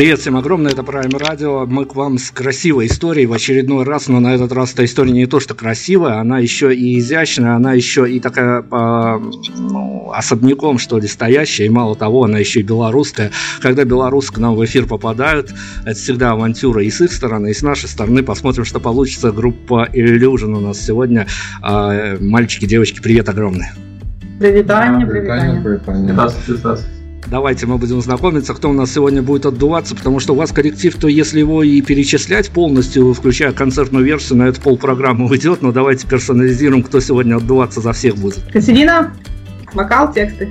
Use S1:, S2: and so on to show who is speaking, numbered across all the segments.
S1: Привет всем огромное, это Prime Radio. Мы к вам с красивой историей в очередной раз, но на этот раз эта история не то что красивая, она еще и изящная, она еще и такая по, ну, особняком, что ли, стоящая, и мало того, она еще и белорусская. Когда белорусы к нам в эфир попадают, это всегда авантюра и с их стороны, и с нашей стороны. Посмотрим, что получится. Группа Illusion у нас сегодня. А, мальчики, девочки, привет огромное.
S2: Привитание, привитание.
S1: Привитание, Здравствуйте, здравствуйте. Давайте мы будем знакомиться, кто у нас сегодня будет отдуваться, потому что у вас коллектив, то если его и перечислять полностью, включая концертную версию, на это полпрограммы уйдет, но давайте персонализируем, кто сегодня отдуваться за всех будет.
S2: Катерина, вокал, тексты.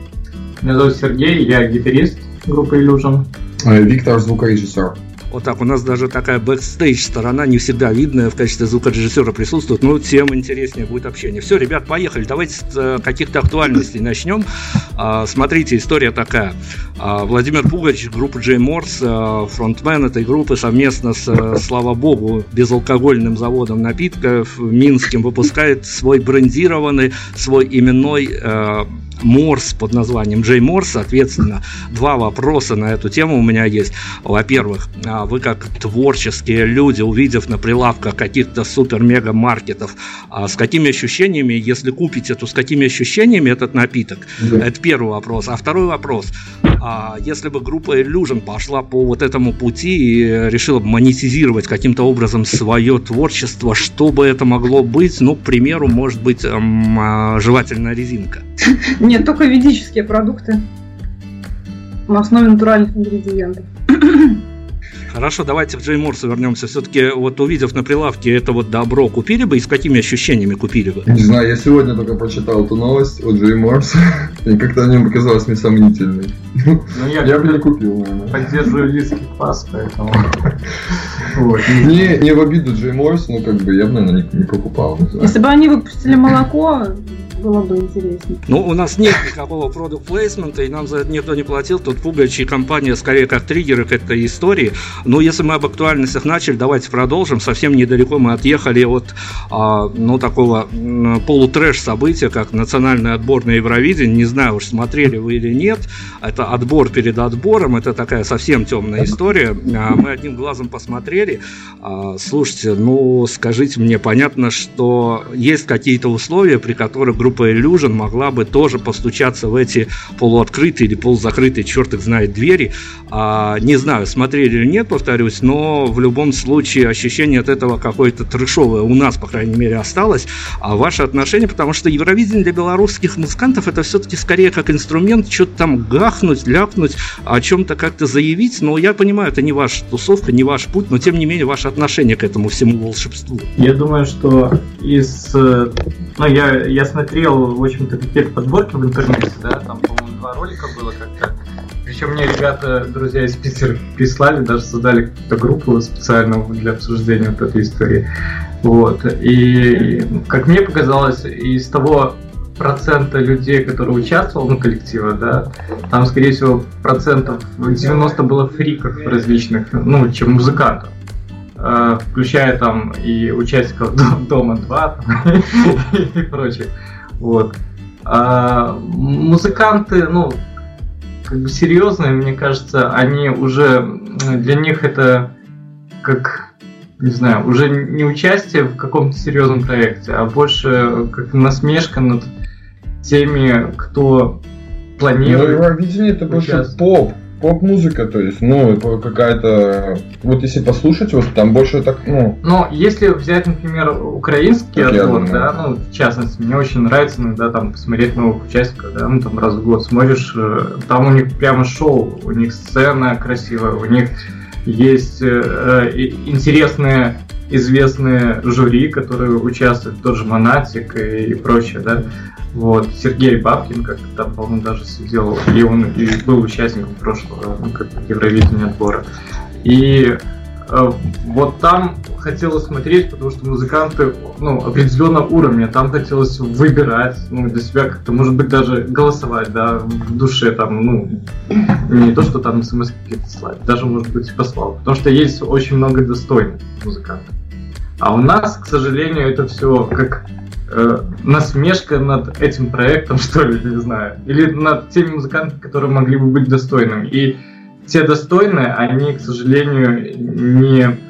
S3: Меня зовут Сергей, я гитарист группы Illusion.
S4: Виктор, звукорежиссер.
S1: Вот так, у нас даже такая бэкстейдж сторона не всегда видная в качестве звукорежиссера присутствует, но тем интереснее будет общение. Все, ребят, поехали, давайте с э, каких-то актуальностей начнем. А, смотрите, история такая. А, Владимир Пугач, группа Джей Морс, э, фронтмен этой группы совместно с, э, слава богу, безалкогольным заводом напитков Минским выпускает свой брендированный, свой именной Морс под названием Джей Морс. Соответственно, два вопроса на эту тему у меня есть. Во-первых, а вы как творческие люди, увидев на прилавках каких-то супер-мега-маркетов, а с какими ощущениями, если купите, то с какими ощущениями этот напиток? Да. Это первый вопрос. А второй вопрос. А если бы группа Illusion пошла по вот этому пути и решила монетизировать каким-то образом свое творчество, что бы это могло быть? Ну, к примеру, может быть, эм, жевательная резинка.
S2: Нет, только ведические продукты на основе натуральных ингредиентов.
S1: Хорошо, давайте к Джей Морсу вернемся. Все-таки вот увидев на прилавке это вот добро, купили бы и с какими ощущениями купили бы?
S4: Не знаю, я сегодня только прочитал эту новость о Джей Морс, и как-то она мне показалась мне сомнительной. Ну, я, я бы не купил, наверное.
S3: Поддерживаю лиский класс, поэтому...
S4: Не, не в обиду Джей Морс, но как бы я бы, наверное, не, не покупал.
S2: Если бы они выпустили молоко, было бы интересно.
S1: Ну, у нас нет никакого продукт плейсмента, и нам за это никто не платил. Тут Пугач компания скорее как триггеры к этой истории. Но если мы об актуальностях начали, давайте продолжим. Совсем недалеко мы отъехали от а, ну, такого полутрэш события, как национальный отбор на Евровидение. Не знаю уж, смотрели вы или нет. Это отбор перед отбором. Это такая совсем темная история. А, мы одним глазом посмотрели. А, слушайте, ну, скажите мне, понятно, что есть какие-то условия, при которых группа группа Illusion могла бы тоже постучаться в эти полуоткрытые или полузакрытые, черт их знает, двери. А, не знаю, смотрели или нет, повторюсь, но в любом случае ощущение от этого какое-то трешовое у нас, по крайней мере, осталось. А ваше отношение, потому что Евровидение для белорусских музыкантов это все-таки скорее как инструмент, что-то там гахнуть, ляпнуть, о чем-то как-то заявить, но я понимаю, это не ваша тусовка, не ваш путь, но тем не менее ваше отношение к этому всему волшебству.
S3: Я думаю, что из... Э, ну, я, я смотрел смотрел, в общем-то, какие-то подборки в интернете, да, там, по-моему, два ролика было как-то. Причем мне ребята, друзья из Питера прислали, даже создали какую-то группу специально для обсуждения вот этой истории. Вот. И, как мне показалось, из того процента людей, которые участвовал, ну, коллектива, да, там, скорее всего, процентов 90 было фриков различных, ну, чем музыкантов. Э, включая там и участников Дома 2 и прочих. Вот. А музыканты, ну, как бы серьезные, мне кажется, они уже для них это как не знаю, уже не участие в каком-то серьезном проекте, а больше как насмешка над теми, кто планирует.
S4: Ну, Евровидение это больше поп, поп-музыка, то есть, ну, какая-то... Вот если послушать, вот там больше так, ну...
S3: Но если взять, например, украинский отбор, да, ну, в частности, мне очень нравится иногда там посмотреть новых участников, да, ну, там раз в год смотришь, э, там у них прямо шоу, у них сцена красивая, у них есть э, э интересные известные жюри, которые участвуют, тот же Монатик и, и прочее, да. Вот, Сергей Бабкин, как там, по-моему, даже сидел, и он и был участником прошлого ну, как Евровидения отбора. И вот там хотелось смотреть, потому что музыканты ну, определенного уровня, там хотелось выбирать, ну, для себя как-то, может быть, даже голосовать, да, в душе, там, ну, не то, что там смс какие-то слать, даже, может быть, послал, потому что есть очень много достойных музыкантов. А у нас, к сожалению, это все как э, насмешка над этим проектом, что ли, не знаю. Или над теми музыкантами, которые могли бы быть достойными. И те достойные, они, к сожалению, не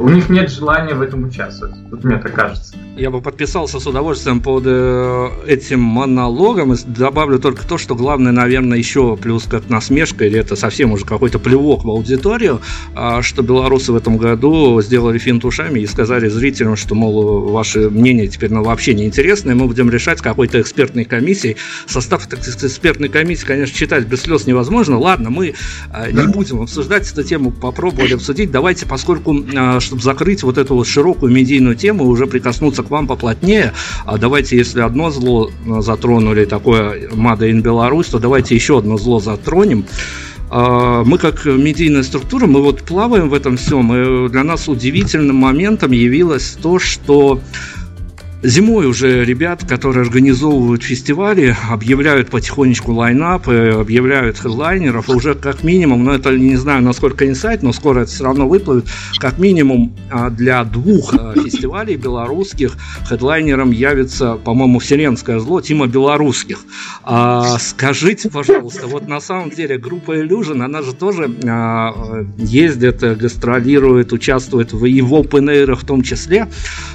S3: у них нет желания в этом участвовать. Вот мне так кажется.
S1: Я бы подписался с удовольствием под э, этим монологом и добавлю только то, что главное, наверное, еще плюс как насмешка, или это совсем уже какой-то плевок в аудиторию, а, что белорусы в этом году сделали финт ушами и сказали зрителям, что, мол, ваше мнение теперь ну, вообще не интересно, и мы будем решать какой-то экспертной комиссией. Состав экспертной комиссии, конечно, читать без слез невозможно. Ладно, мы а, не будем обсуждать эту тему, попробовали обсудить. Давайте, поскольку а, чтобы закрыть вот эту вот широкую медийную тему, уже прикоснуться к вам поплотнее, а давайте, если одно зло э, затронули, такое Мада in Беларусь, то давайте еще одно зло затронем. А, мы как медийная структура, мы вот плаваем в этом всем, и для нас удивительным моментом явилось то, что Зимой уже ребят, которые организовывают фестивали, объявляют потихонечку лайнап, объявляют хедлайнеров, уже как минимум, но это не знаю, насколько инсайт, но скоро это все равно выплывет, как минимум а, для двух а, фестивалей белорусских хедлайнером явится, по-моему, «Вселенское зло» Тима Белорусских. А, скажите, пожалуйста, вот на самом деле группа Illusion, она же тоже а, ездит, гастролирует, участвует в, в open в том числе.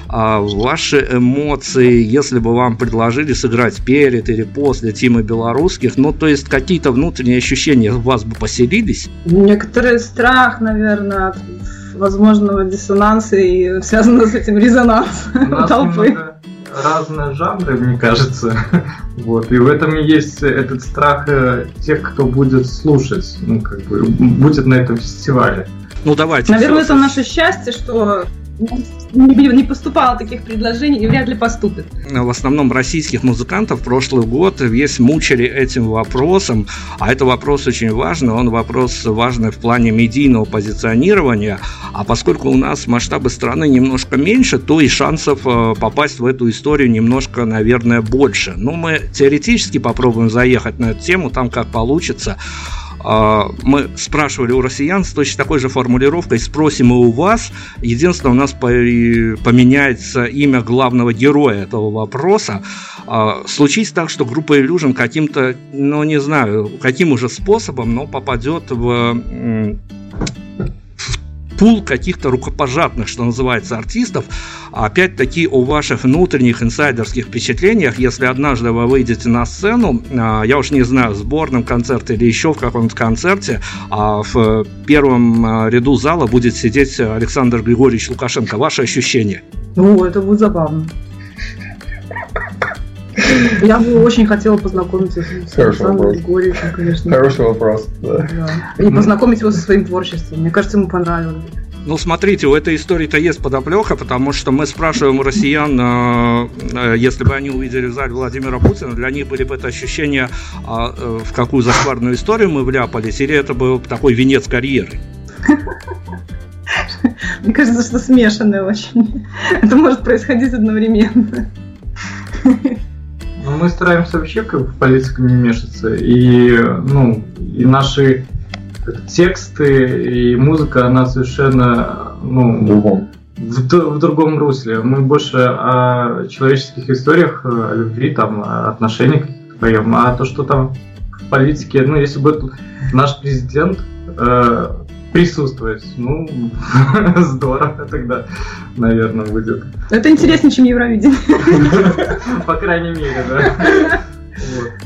S1: А, ваши эмоции, если бы вам предложили сыграть перед или после Тима Белорусских, ну, то есть какие-то внутренние ощущения у вас бы поселились?
S2: Некоторый страх, наверное, от возможного диссонанса и связано с этим резонанс толпы.
S3: разные жанры, мне кажется. Вот. И в этом и есть этот страх э, тех, кто будет слушать, ну, как бы, будет на этом фестивале.
S1: Ну, давайте.
S2: Наверное, это наше счастье, что не поступало таких предложений и вряд ли поступит.
S1: В основном российских музыкантов прошлый год весь мучили этим вопросом, а это вопрос очень важный, он вопрос важный в плане медийного позиционирования, а поскольку у нас масштабы страны немножко меньше, то и шансов э, попасть в эту историю немножко, наверное, больше. Но мы теоретически попробуем заехать на эту тему, там как получится. А, мы спрашивали у россиян с точно такой же формулировкой, спросим и у вас. Единственное, у нас поменяется имя главного героя этого вопроса. А, случись так, что группа Illusion каким-то, ну не знаю, каким уже способом, но попадет в пул каких-то рукопожатных, что называется, артистов. Опять-таки о ваших внутренних инсайдерских впечатлениях, если однажды вы выйдете на сцену, а, я уж не знаю, в сборном концерте или еще в каком-то концерте, а в первом а, ряду зала будет сидеть Александр Григорьевич Лукашенко. Ваши ощущения?
S2: Ну, это будет забавно. Я бы очень хотела познакомиться с Александром Григорьевичем, конечно.
S4: Хороший вопрос, да.
S2: да. И познакомить его со своим творчеством. Мне кажется, ему понравилось.
S1: Ну, смотрите, у этой истории-то есть подоплека, потому что мы спрашиваем россиян, э, э, если бы они увидели в зале Владимира Путина, для них были бы это ощущения, а, э, в какую захварную историю мы вляпались, или это был такой венец карьеры?
S2: Мне кажется, что смешанное очень. Это может происходить одновременно.
S3: Ну, мы стараемся вообще как в политику не мешаться. И, ну, и наши тексты и музыка, она совершенно, ну,
S4: другом.
S3: В, в другом русле. Мы больше о человеческих историях, о любви, там, о отношениях поем. А то, что там в политике, ну, если бы наш президент э, присутствовать. Ну, здорово тогда, наверное, будет.
S2: Это интереснее, чем Евровидение.
S3: По крайней мере, да.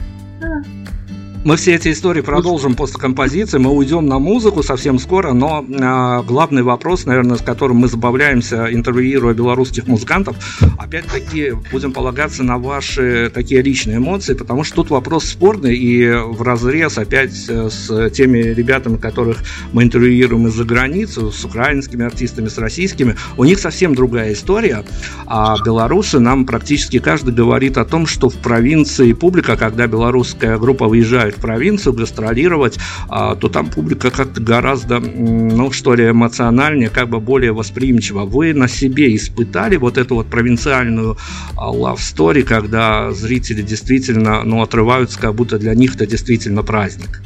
S1: Мы все эти истории продолжим после композиции. Мы уйдем на музыку совсем скоро, но э, главный вопрос, наверное, с которым мы забавляемся, интервьюируя белорусских музыкантов, опять-таки будем полагаться на ваши такие личные эмоции, потому что тут вопрос спорный и в разрез опять э, с теми ребятами, которых мы интервьюируем из-за границы, с украинскими артистами, с российскими. У них совсем другая история, а белорусы нам практически каждый говорит о том, что в провинции публика, когда белорусская группа выезжает в провинцию гастролировать, а, то там публика как-то гораздо, ну что ли, эмоциональнее, как бы более восприимчива. Вы на себе испытали вот эту вот провинциальную а, love story, когда зрители действительно, ну, отрываются, как будто для них это действительно праздник?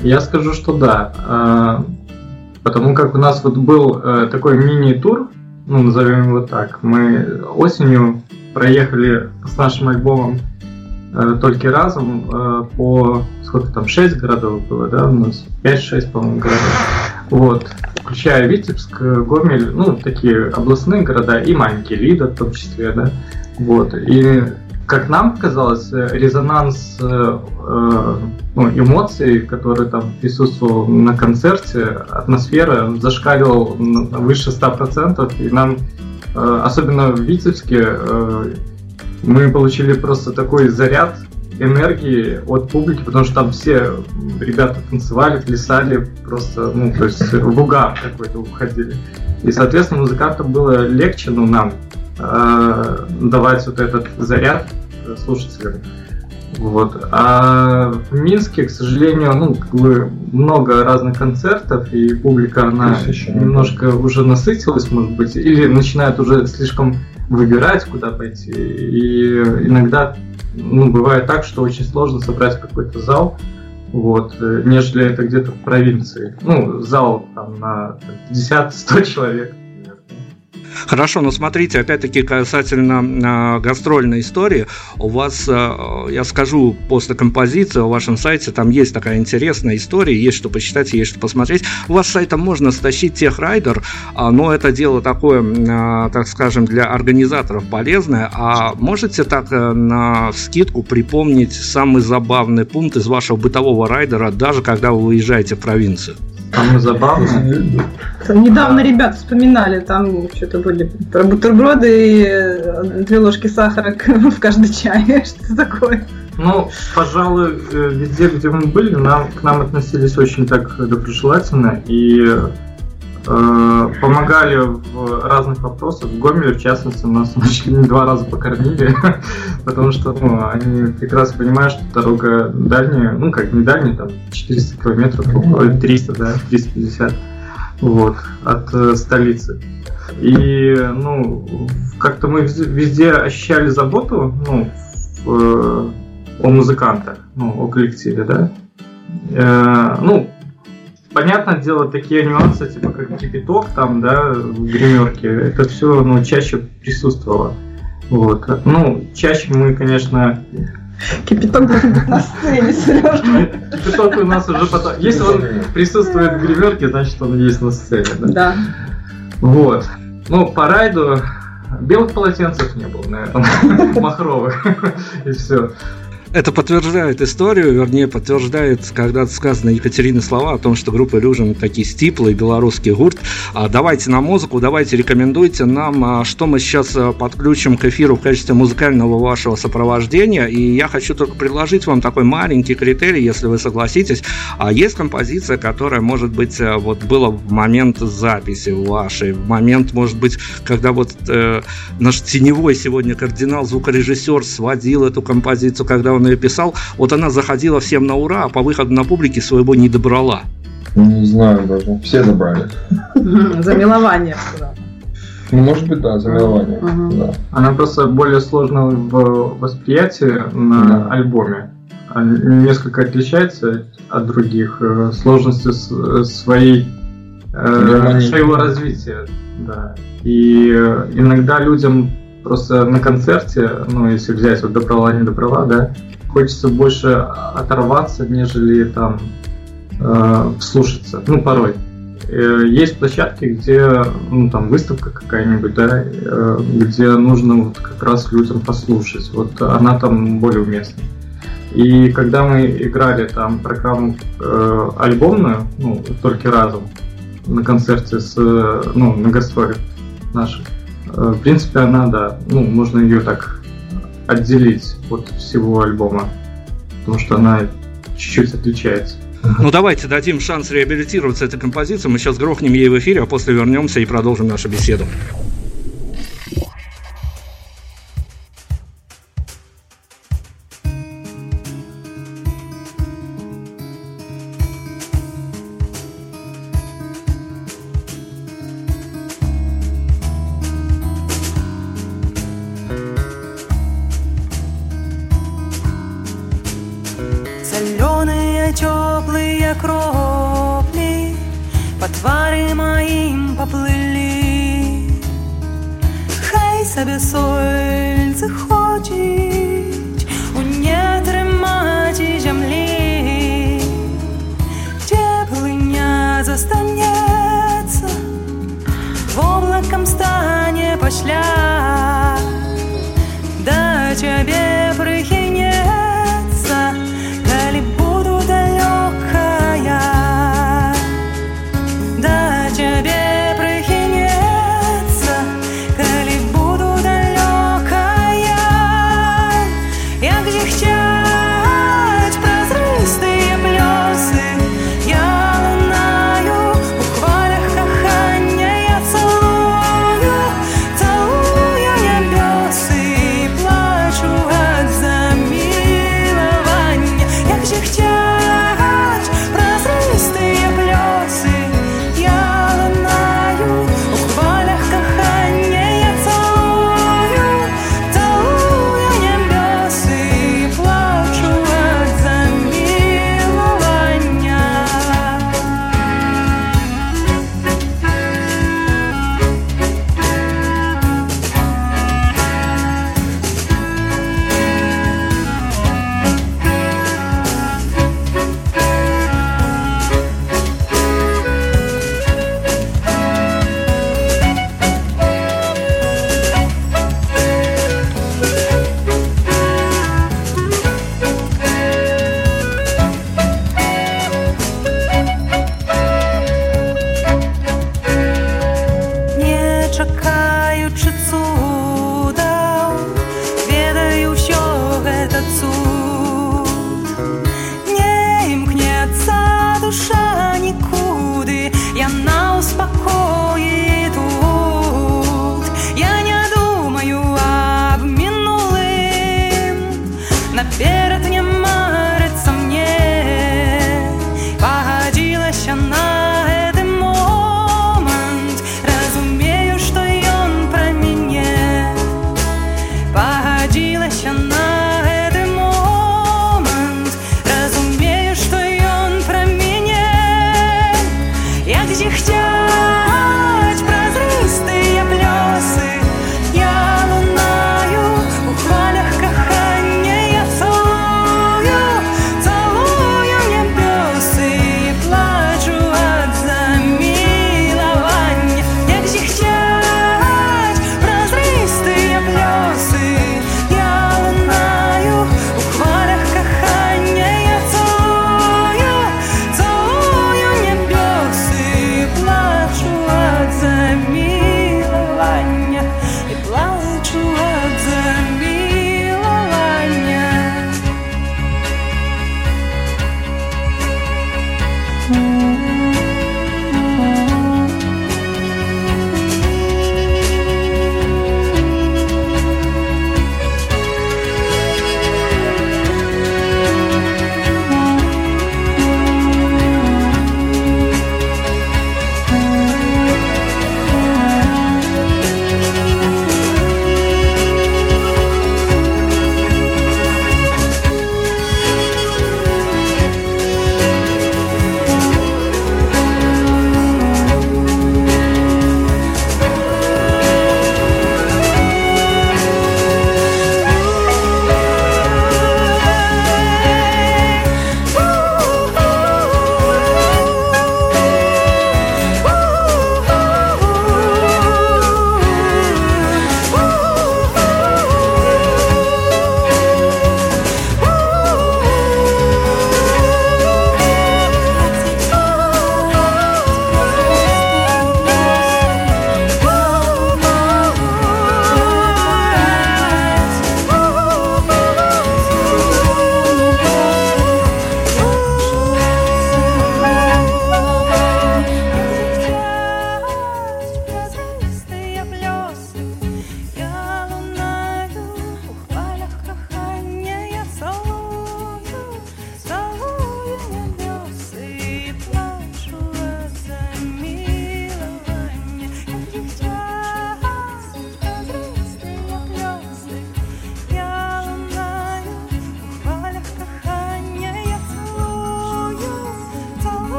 S3: Я скажу, что да. А, потому как у нас вот был э, такой мини-тур, ну, назовем его так. Мы осенью проехали с нашим альбомом только разом э, по сколько там, 6 городов было, да, у нас 5-6, по-моему, городов. Вот, включая Витебск, Гомель, ну, такие областные города и маленькие Лида в том числе, да. Вот, и как нам казалось, резонанс э, э, ну, эмоций, которые там присутствовал на концерте, атмосфера зашкаливал выше 100%, и нам, э, особенно в Витебске, э, мы получили просто такой заряд энергии от публики, потому что там все ребята танцевали, плясали, просто, ну, то есть в угар какой-то уходили. И, соответственно, музыкантам было легче, ну, нам, э, давать вот этот заряд слушателям. Вот. А в Минске, к сожалению, ну, как бы много разных концертов, и публика, она немножко уже насытилась, может быть, или начинает уже слишком выбирать, куда пойти. И иногда ну, бывает так, что очень сложно собрать какой-то зал, вот, нежели это где-то в провинции. Ну, зал там на 50-100 человек.
S1: Хорошо, но смотрите, опять-таки касательно э, гастрольной истории, у вас, э, я скажу, после композиции о вашем сайте, там есть такая интересная история, есть что почитать, есть что посмотреть. У вас с сайтом можно стащить техрайдер, э, но это дело такое, э, так скажем, для организаторов полезное. А можете так э, на скидку припомнить самый забавный пункт из вашего бытового райдера, даже когда вы уезжаете в провинцию?
S3: Самое забавное.
S2: Недавно ребята вспоминали, там что-то были про бутерброды и э, две ложки сахара в каждый чай. Что такое?
S3: Ну, пожалуй, э, везде, где мы были, нам, к нам относились очень так доброжелательно и помогали в разных вопросах. В Гомеле, в частности, нас два раза покормили, потому что ну, они прекрасно понимают, что дорога дальняя, ну как не дальняя, там 400 километров, 300, да, 350 вот, от э, столицы. И, ну, как-то мы везде ощущали заботу, ну, в, э, о музыкантах, ну, о коллективе, да. Э, ну, понятное дело, такие нюансы, типа как кипяток там, да, в гримерке, это все, ну, чаще присутствовало. Вот. Ну, чаще мы, конечно...
S2: Кипяток должен быть на сцене, Сережа.
S3: Кипяток у нас уже потом... Если он присутствует в гримерке, значит он есть на сцене, да?
S2: Да.
S3: Вот. Ну, по райду белых полотенцев не было, наверное, махровых, и все.
S1: Это подтверждает историю, вернее, подтверждает когда-то сказанные Екатерины слова о том, что группа Illusion такие стиплы, белорусский гурт. А, давайте на музыку, давайте рекомендуйте нам, а, что мы сейчас а, подключим к эфиру в качестве музыкального вашего сопровождения. И я хочу только предложить вам такой маленький критерий, если вы согласитесь. Есть композиция, которая, может быть, вот была в момент записи вашей, в момент, может быть, когда вот э, наш теневой сегодня кардинал звукорежиссер сводил эту композицию, когда он он ее писал, вот она заходила всем на ура, а по выходу на публике своего не добрала.
S4: Не знаю даже. Все добрали.
S2: Замилование.
S4: Ну, может быть, да, замилование. Угу. Да.
S3: Она просто более сложна в восприятии на да. альбоме. Несколько отличается от других. Э, сложности своей э, своего развития. Да. И э, иногда людям просто на концерте, ну, если взять вот добрала, не добрала, да, хочется больше оторваться, нежели там э, вслушаться. Ну, порой. Э, есть площадки, где, ну, там, выставка какая-нибудь, да, э, где нужно вот как раз людям послушать. Вот она там более уместна. И когда мы играли там программу э, альбомную, ну, только разом, на концерте с, ну, на гастролях наших, э, в принципе, она, да, ну, можно ее так отделить от всего альбома, потому что она чуть-чуть отличается.
S1: Ну давайте дадим шанс реабилитироваться этой композиции. Мы сейчас грохнем ей в эфире, а после вернемся и продолжим нашу беседу.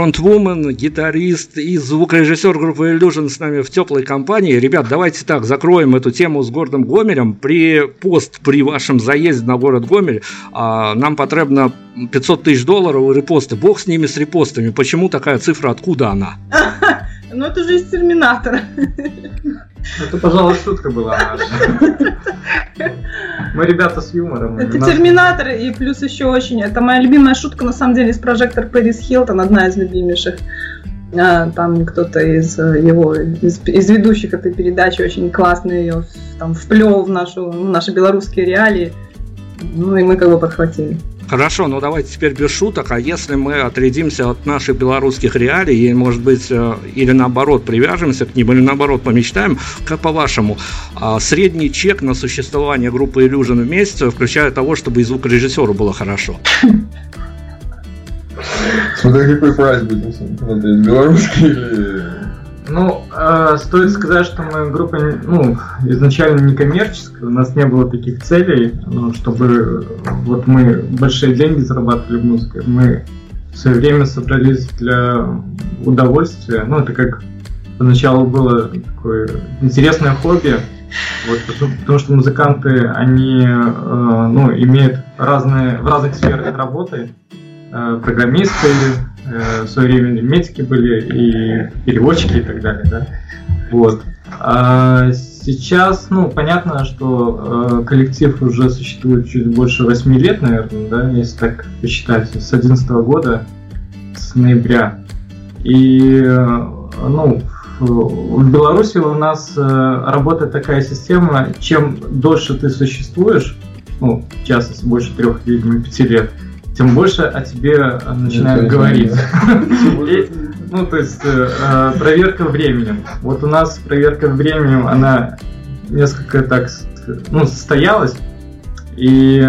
S1: Фронтвумен, гитарист и звукорежиссер группы Illusion с нами в теплой компании. Ребят, давайте так, закроем эту тему с городом Гомелем. При пост при вашем заезде на город Гомель а, нам потребно 500 тысяч долларов и репосты. Бог с ними, с репостами. Почему такая цифра, откуда она?
S2: Ну это же из Терминатора.
S3: Это, пожалуй, шутка была Мы ребята с юмором.
S2: Это Терминатор, и плюс еще очень... Это моя любимая шутка, на самом деле, из прожектор Пэрис Хилтон, одна из любимейших. А, там кто-то из э, его, из, из ведущих этой передачи очень классно ее там вплел в, нашу, в наши белорусские реалии. Ну и мы как бы подхватили.
S1: Хорошо, ну давайте теперь без шуток. А если мы отрядимся от наших белорусских реалий и, может быть, э, или наоборот привяжемся к ним, или наоборот помечтаем, как по-вашему, а, средний чек на существование группы Illusion в месяц, включая того, чтобы и звукорежиссеру было хорошо?
S4: Смотри, какой прайс будет смотреть, белорусский или
S3: ну, э, стоит сказать, что мы группа ну, изначально не коммерческая, у нас не было таких целей, ну, чтобы вот мы большие деньги зарабатывали в музыке. Мы в свое время собрались для удовольствия. Ну, это как поначалу было такое интересное хобби, вот, потому, потому что музыканты, они э, ну, имеют разные, в разных сферах работы. Э, программисты, э, время медики были, и переводчики и так далее, да. Вот. А сейчас, ну, понятно, что э, коллектив уже существует чуть больше 8 лет, наверное, да, если так посчитать, с 11 года, с ноября. И, ну, в Беларуси у нас работает такая система, чем дольше ты существуешь, ну, в частности, больше трех, видимо, пяти лет, тем больше о тебе э, начинают говорить. Ну, то есть э, э, проверка временем. Вот у нас проверка временем, она несколько так ну, состоялась, и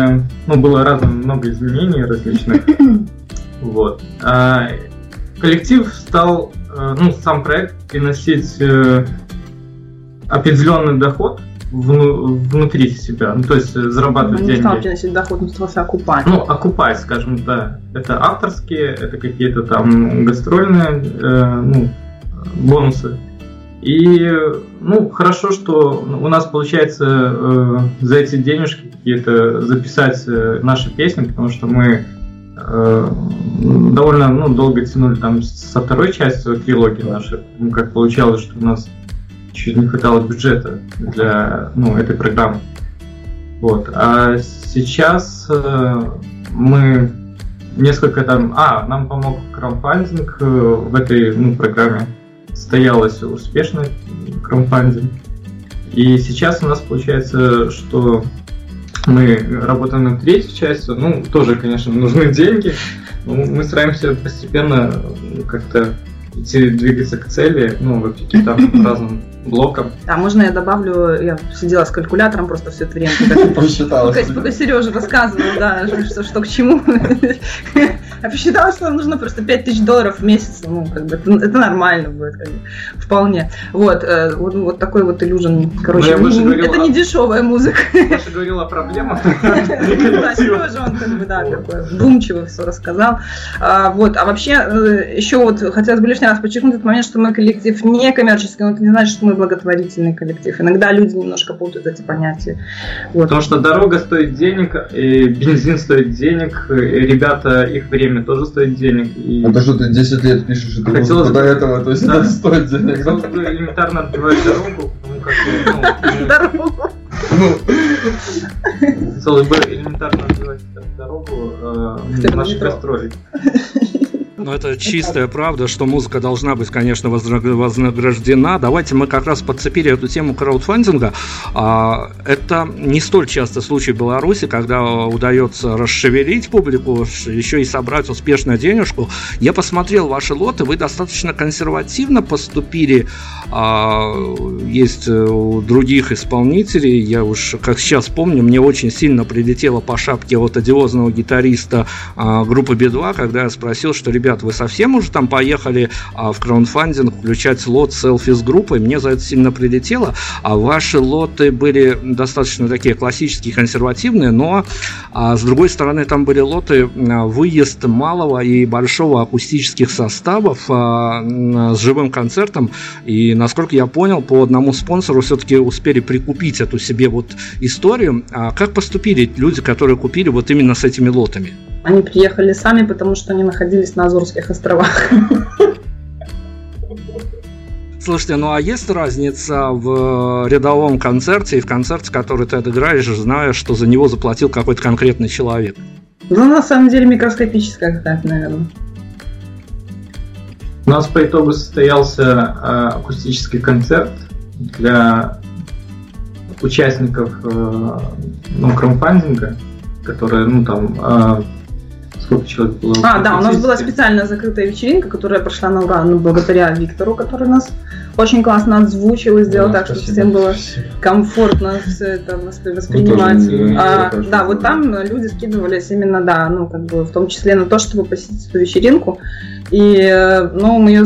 S3: ну, было разно много изменений различных. Вот. А коллектив стал, ну, сам проект приносить определенный доход, внутри себя, ну то есть э, зарабатывать
S2: ну,
S3: деньги.
S2: Стал приносить доход, он стал окупать.
S3: Ну, окупать, скажем, да. Это авторские, это какие-то там гастрольные э, ну, бонусы. И, ну, хорошо, что у нас получается э, за эти денежки какие-то записать э, наши песни, потому что мы э, довольно ну, долго тянули там со второй части трилогии нашей. Ну, как получалось, что у нас чуть не хватало бюджета для ну, этой программы. Вот. А сейчас э, мы несколько там... А, нам помог краудфандинг э, в этой ну, программе. Состоялось успешный краудфандинг. И сейчас у нас получается, что мы работаем над третьей частью. Ну, тоже, конечно, нужны деньги. Но мы стараемся постепенно как-то идти двигаться к цели, ну, вопреки там разным блоком.
S2: А можно я добавлю, я сидела с калькулятором просто все это время.
S4: Посчитала.
S2: Пока Сережа рассказывал, да, что, что к чему. Я посчитала, что нам нужно просто 5000 долларов в месяц. Ну, как бы, это, это нормально будет, как бы, вполне. Вот, э, вот, вот такой вот иллюжен. Короче,
S3: ну,
S2: это не дешевая музыка.
S3: Маша говорила о проблемах.
S2: Да, Сережа, он как бы, да, такой вдумчиво все рассказал. А, вот, а вообще, э, еще вот хотелось бы лишний раз подчеркнуть этот момент, что мы коллектив не коммерческий, но это не значит, что мы благотворительный коллектив. Иногда люди немножко путают эти понятия.
S3: Вот. Потому что дорога стоит денег, и бензин стоит денег, ребята, их время тоже стоит денег. И...
S4: А то, что ты 10 лет пишешь эту
S3: Хотелось
S4: музыку до этого, то есть да. это стоит денег.
S3: Бы элементарно отбивать дорогу, ну как
S2: ну, Дорогу.
S3: Хотелось бы элементарно отбивать дорогу э, наших гастролей.
S1: Но это чистая правда, что музыка должна быть, конечно, вознаграждена. Давайте мы как раз подцепили эту тему краудфандинга. А, это не столь часто случай в Беларуси, когда удается расшевелить публику, еще и собрать успешно денежку. Я посмотрел ваши лоты, вы достаточно консервативно поступили. А, есть э, у других исполнителей, я уж как сейчас помню, мне очень сильно прилетело по шапке от одиозного гитариста а, группы Би-2, когда я спросил, что, ребята, ребят, вы совсем уже там поехали а, в краундфандинг включать лот селфи с группой, мне за это сильно прилетело, а ваши лоты были достаточно такие классические, консервативные, но а, с другой стороны там были лоты а, выезд малого и большого акустических составов а, с живым концертом, и насколько я понял, по одному спонсору все-таки успели прикупить эту себе вот историю. А как поступили люди, которые купили вот именно с этими лотами?
S2: Они приехали сами, потому что они находились на Азорских островах.
S1: Слушайте, ну а есть разница в рядовом концерте и в концерте, который ты отыграешь, зная, что за него заплатил какой-то конкретный человек?
S2: Ну, на самом деле, микроскопическая какая-то, наверное.
S3: У нас по итогу состоялся э, акустический концерт для участников э, ну, краудфандинга, которые, ну там, э, сколько человек было?
S2: А, да, у нас была специальная закрытая вечеринка, которая прошла на ура, ну, благодаря Виктору, который нас очень классно отзвучил и сделал да, так, чтобы всем было комфортно все это воспринимать. Ну, а, да, вот там люди скидывались именно, да, ну, как бы в том числе на то, чтобы посетить эту вечеринку. И, э, ну, мы ее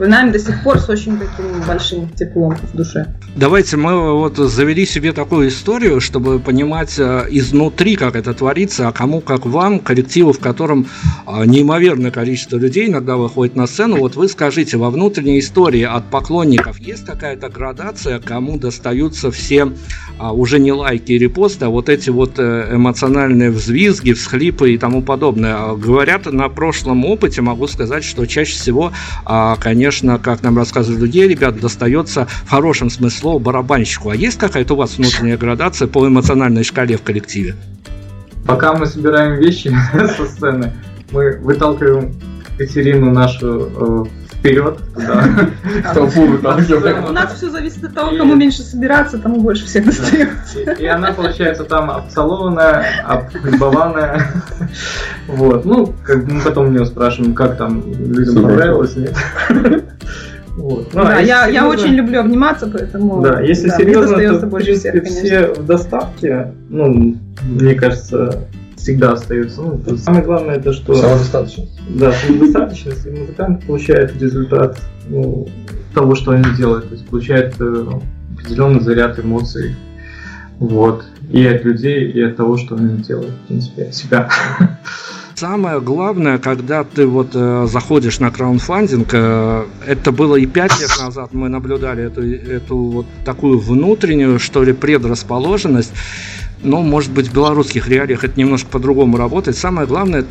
S2: вспоминаем до сих пор с очень таким большим теплом в душе.
S1: Давайте мы вот завели себе такую историю, чтобы понимать э, изнутри, как это творится, а кому, как вам, коллективу, в котором э, неимоверное количество людей иногда выходит на сцену. Вот вы скажите, во внутренней истории от поклонников есть какая-то градация, кому достаются все а, уже не лайки и репосты, а вот эти вот э, эмоциональные взвизги, всхлипы и тому подобное. Говорят, на прошлом опыте могу сказать, что чаще всего, а, конечно, как нам рассказывают людей, ребят, достается в хорошем смысле слово барабанщику. А есть какая-то у вас внутренняя градация по эмоциональной шкале в коллективе?
S3: Пока мы собираем вещи со сцены, мы выталкиваем Катерину нашу э, вперед, да,
S2: толпу выталкиваем. У нас все зависит от того, кому меньше собираться, тому больше всех достается.
S3: И она, получается, там обцелованная, облюбованная. Вот, ну, как мы потом у нее спрашиваем, как там людям понравилось, нет.
S2: Вот. Ну, да, а я, серьезно... я очень люблю обниматься, поэтому
S3: да, если да, серьезно, то больше всех, конечно. все в доставке, ну, мне кажется, всегда остаются. Ну, самое главное это что...
S4: Самодостаточность.
S3: Да, самодостаточность. И музыкант получает результат ну, того, что они делают. То есть получает э, определенный заряд эмоций. Вот. И от людей, и от того, что они делают, в принципе, от себя.
S1: Самое главное, когда ты вот э, заходишь на краундфандинг, э, это было и пять лет назад, мы наблюдали эту, эту вот такую внутреннюю, что ли, предрасположенность. Но, может быть, в белорусских реалиях это немножко по-другому работает. Самое главное, это,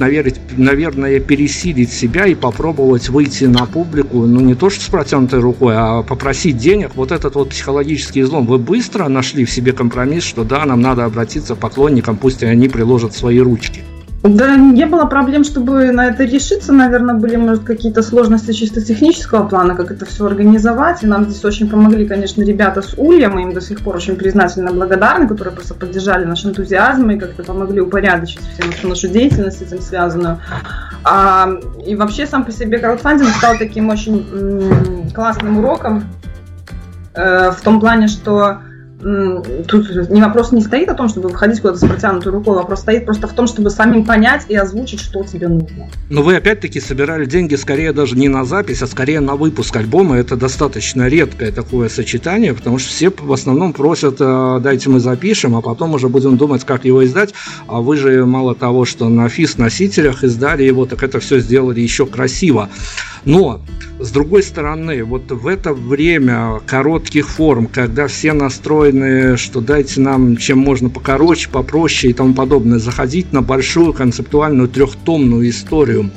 S1: наверное, пересилить себя и попробовать выйти на публику, ну, не то что с протянутой рукой, а попросить денег. Вот этот вот психологический излом. Вы быстро нашли в себе компромисс, что да, нам надо обратиться к поклонникам, пусть они приложат свои ручки.
S2: Да, не было проблем, чтобы на это решиться. Наверное, были, может, какие-то сложности чисто технического плана, как это все организовать. И нам здесь очень помогли, конечно, ребята с Улья. Мы им до сих пор очень признательно благодарны, которые просто поддержали наш энтузиазм и как-то помогли упорядочить всю, всю нашу деятельность с этим связанную. А, и вообще сам по себе краудфандинг стал таким очень м- классным уроком э, в том плане, что тут не вопрос не стоит о том, чтобы выходить куда-то с протянутой рукой, вопрос стоит просто в том, чтобы самим понять и озвучить, что тебе нужно.
S1: Но вы опять-таки собирали деньги скорее даже не на запись, а скорее на выпуск альбома. Это достаточно редкое такое сочетание, потому что все в основном просят, э, дайте мы запишем, а потом уже будем думать, как его издать. А вы же мало того, что на физ-носителях издали его, так это все сделали еще красиво. Но, с другой стороны, вот в это время коротких форм, когда все настроены, что дайте нам чем можно покороче, попроще и тому подобное, заходить на большую концептуальную трехтомную историю,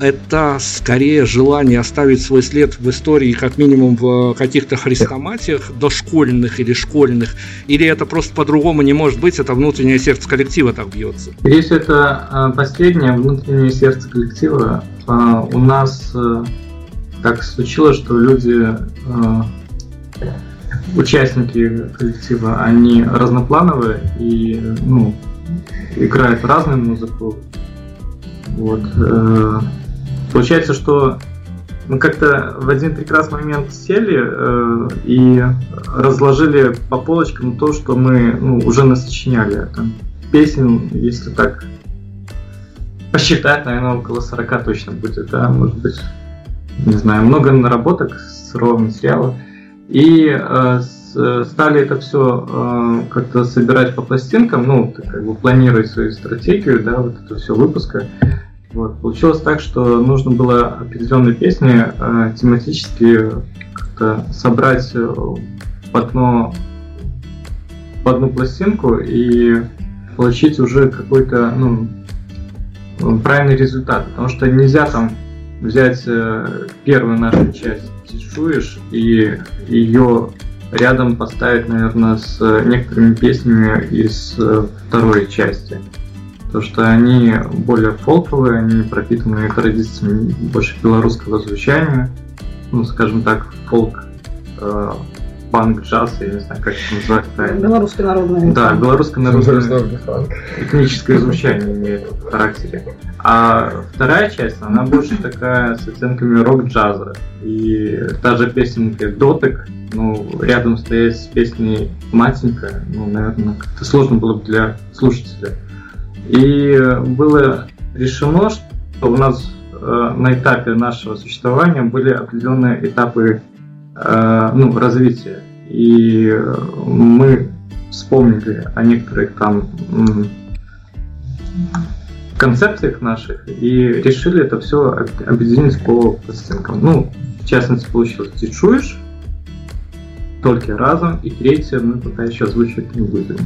S1: это скорее желание оставить свой след в истории, как минимум в каких-то хрестоматиях дошкольных или школьных, или это просто по-другому не может быть, это внутреннее сердце коллектива так бьется?
S3: Если это а, последнее, внутреннее сердце коллектива, а, у нас э, так случилось, что люди, э, участники коллектива, они разноплановые и ну, играют разную музыку. Вот. Э, получается, что мы как-то в один прекрасный момент сели э, и разложили по полочкам то, что мы ну, уже насочиняли. Там, песен, если так посчитать, наверное, около 40 точно будет, да, может быть, не знаю, много наработок сырого материала. И э, с, стали это все э, как-то собирать по пластинкам, ну, как бы планировать свою стратегию, да, вот это все выпуска. Вот. Получилось так, что нужно было определенные песни э, тематически как-то собрать э, в одно в одну пластинку и получить уже какой-то ну, правильный результат. Потому что нельзя там взять э, первую нашу часть «Тишуешь» и ее рядом поставить, наверное, с некоторыми песнями из э, второй части. Потому что они более фолковые, они пропитаны традициями больше белорусского звучания, ну, скажем так, фолк, э, панк, джаз, я не знаю, как это назвать правильно.
S2: Белорусское народное.
S3: Да, белорусское народное этническое звучание имеет в характере. А вторая часть, она больше такая с оттенками рок-джаза. И та же песенка «Дотек», ну, рядом стоять с песней «Матенька», ну, наверное, как-то сложно было бы для слушателя. И было решено, что у нас э, на этапе нашего существования были определенные этапы э, ну, развития. И мы вспомнили о некоторых там концепциях наших и решили это все объединить по пластинкам. Ну, в частности, получилось «Ты чуешь?» только разом, и третье мы пока еще озвучивать не будем.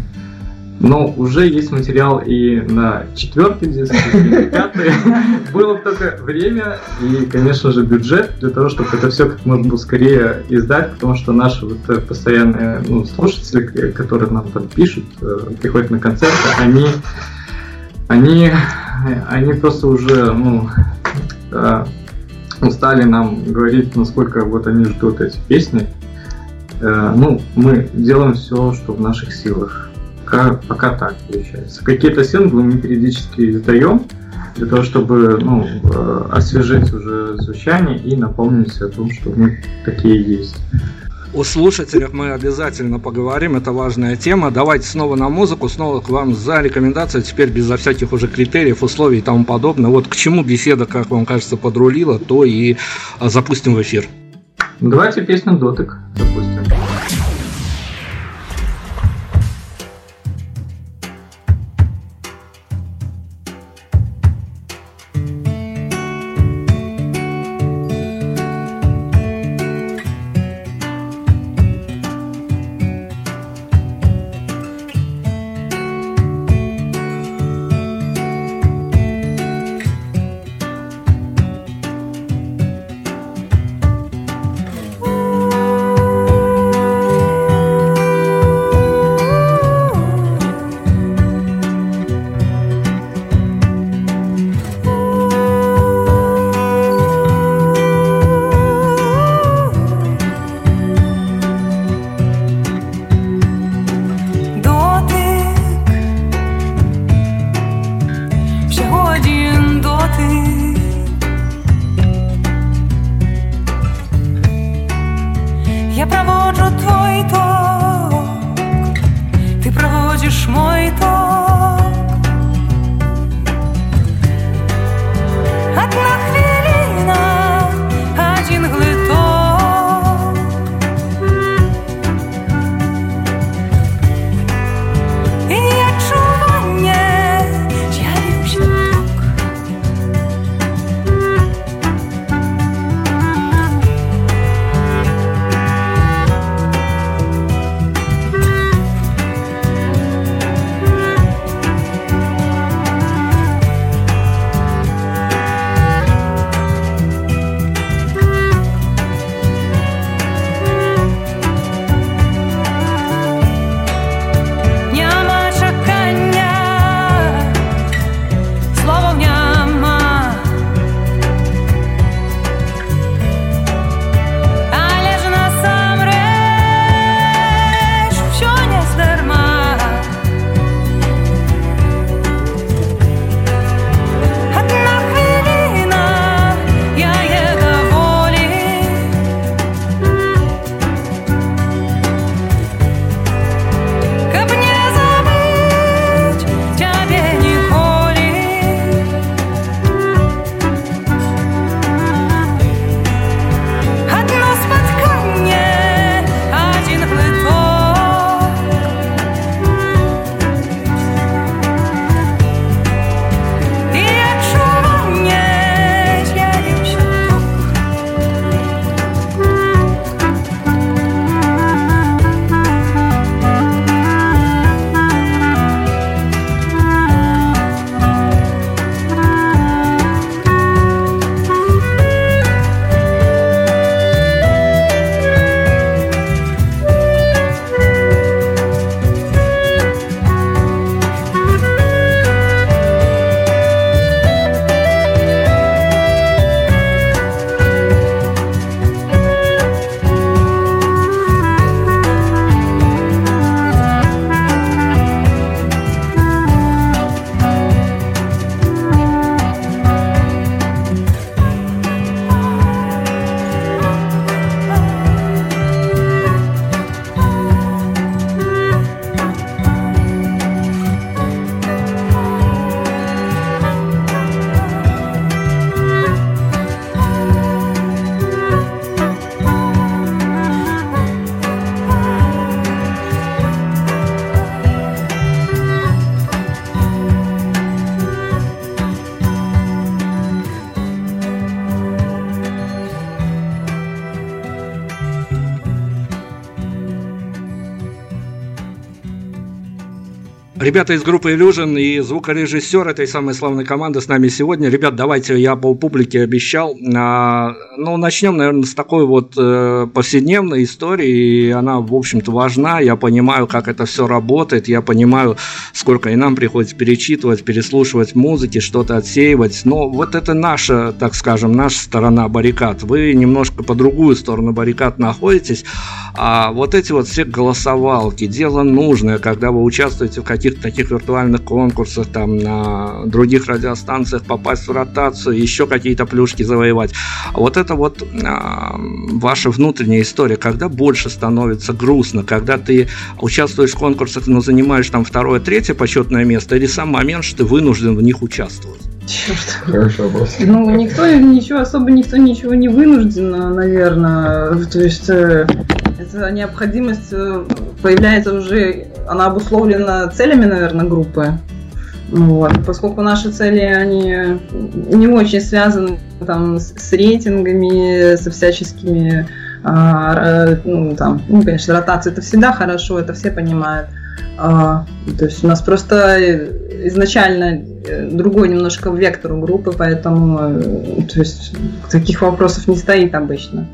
S3: Но уже есть материал и на четвертый диск, и на пятый. Было только время и, конечно же, бюджет для того, чтобы это все как можно скорее издать, потому что наши вот э, постоянные ну, слушатели, которые нам там пишут, э, приходят на концерты, они, они, они просто уже, ну, э, устали нам говорить, насколько вот они ждут эти песни. Ну, мы делаем все, что в наших силах Пока, пока так получается. Какие-то синглы мы периодически издаем для того, чтобы ну, э, освежить уже звучание и напомнить о том, что мы такие есть.
S1: О слушателях мы обязательно поговорим, это важная тема. Давайте снова на музыку, снова к вам за рекомендации, теперь безо всяких уже критериев, условий и тому подобное. Вот к чему беседа, как вам кажется, подрулила, то и а, запустим в эфир.
S3: Давайте песню «Дотык» запустим.
S1: Ребята из группы Illusion и звукорежиссер этой самой славной команды с нами сегодня. Ребят, давайте я по публике обещал. Ну, начнем, наверное, с такой вот э, повседневной истории. Она, в общем-то, важна. Я понимаю, как это все работает. Я понимаю, сколько и нам приходится перечитывать, переслушивать музыки, что-то отсеивать. Но вот это наша, так скажем, наша сторона баррикад. Вы немножко по другую сторону баррикад находитесь. А вот эти вот все голосовалки, дело нужное, когда вы участвуете в каких каких-то таких виртуальных конкурсах, там на других радиостанциях попасть в ротацию, еще какие-то плюшки завоевать. Вот это вот а, ваша внутренняя история, когда больше становится грустно, когда ты участвуешь в конкурсах, но занимаешь там второе, третье почетное место, или сам момент, что ты вынужден в них участвовать?
S2: Черт. Хороший вопрос. Ну, никто ничего, особо никто ничего не вынужден, наверное. То есть э, эта необходимость э, появляется уже, она обусловлена целями, наверное, группы. Вот. Поскольку наши цели, они не очень связаны там, с рейтингами, со всяческими, а, ну, там, ну, конечно, ротация это всегда хорошо, это все понимают. А, то есть у нас просто изначально э, другой немножко вектор у группы, поэтому э, то есть, таких вопросов не стоит обычно.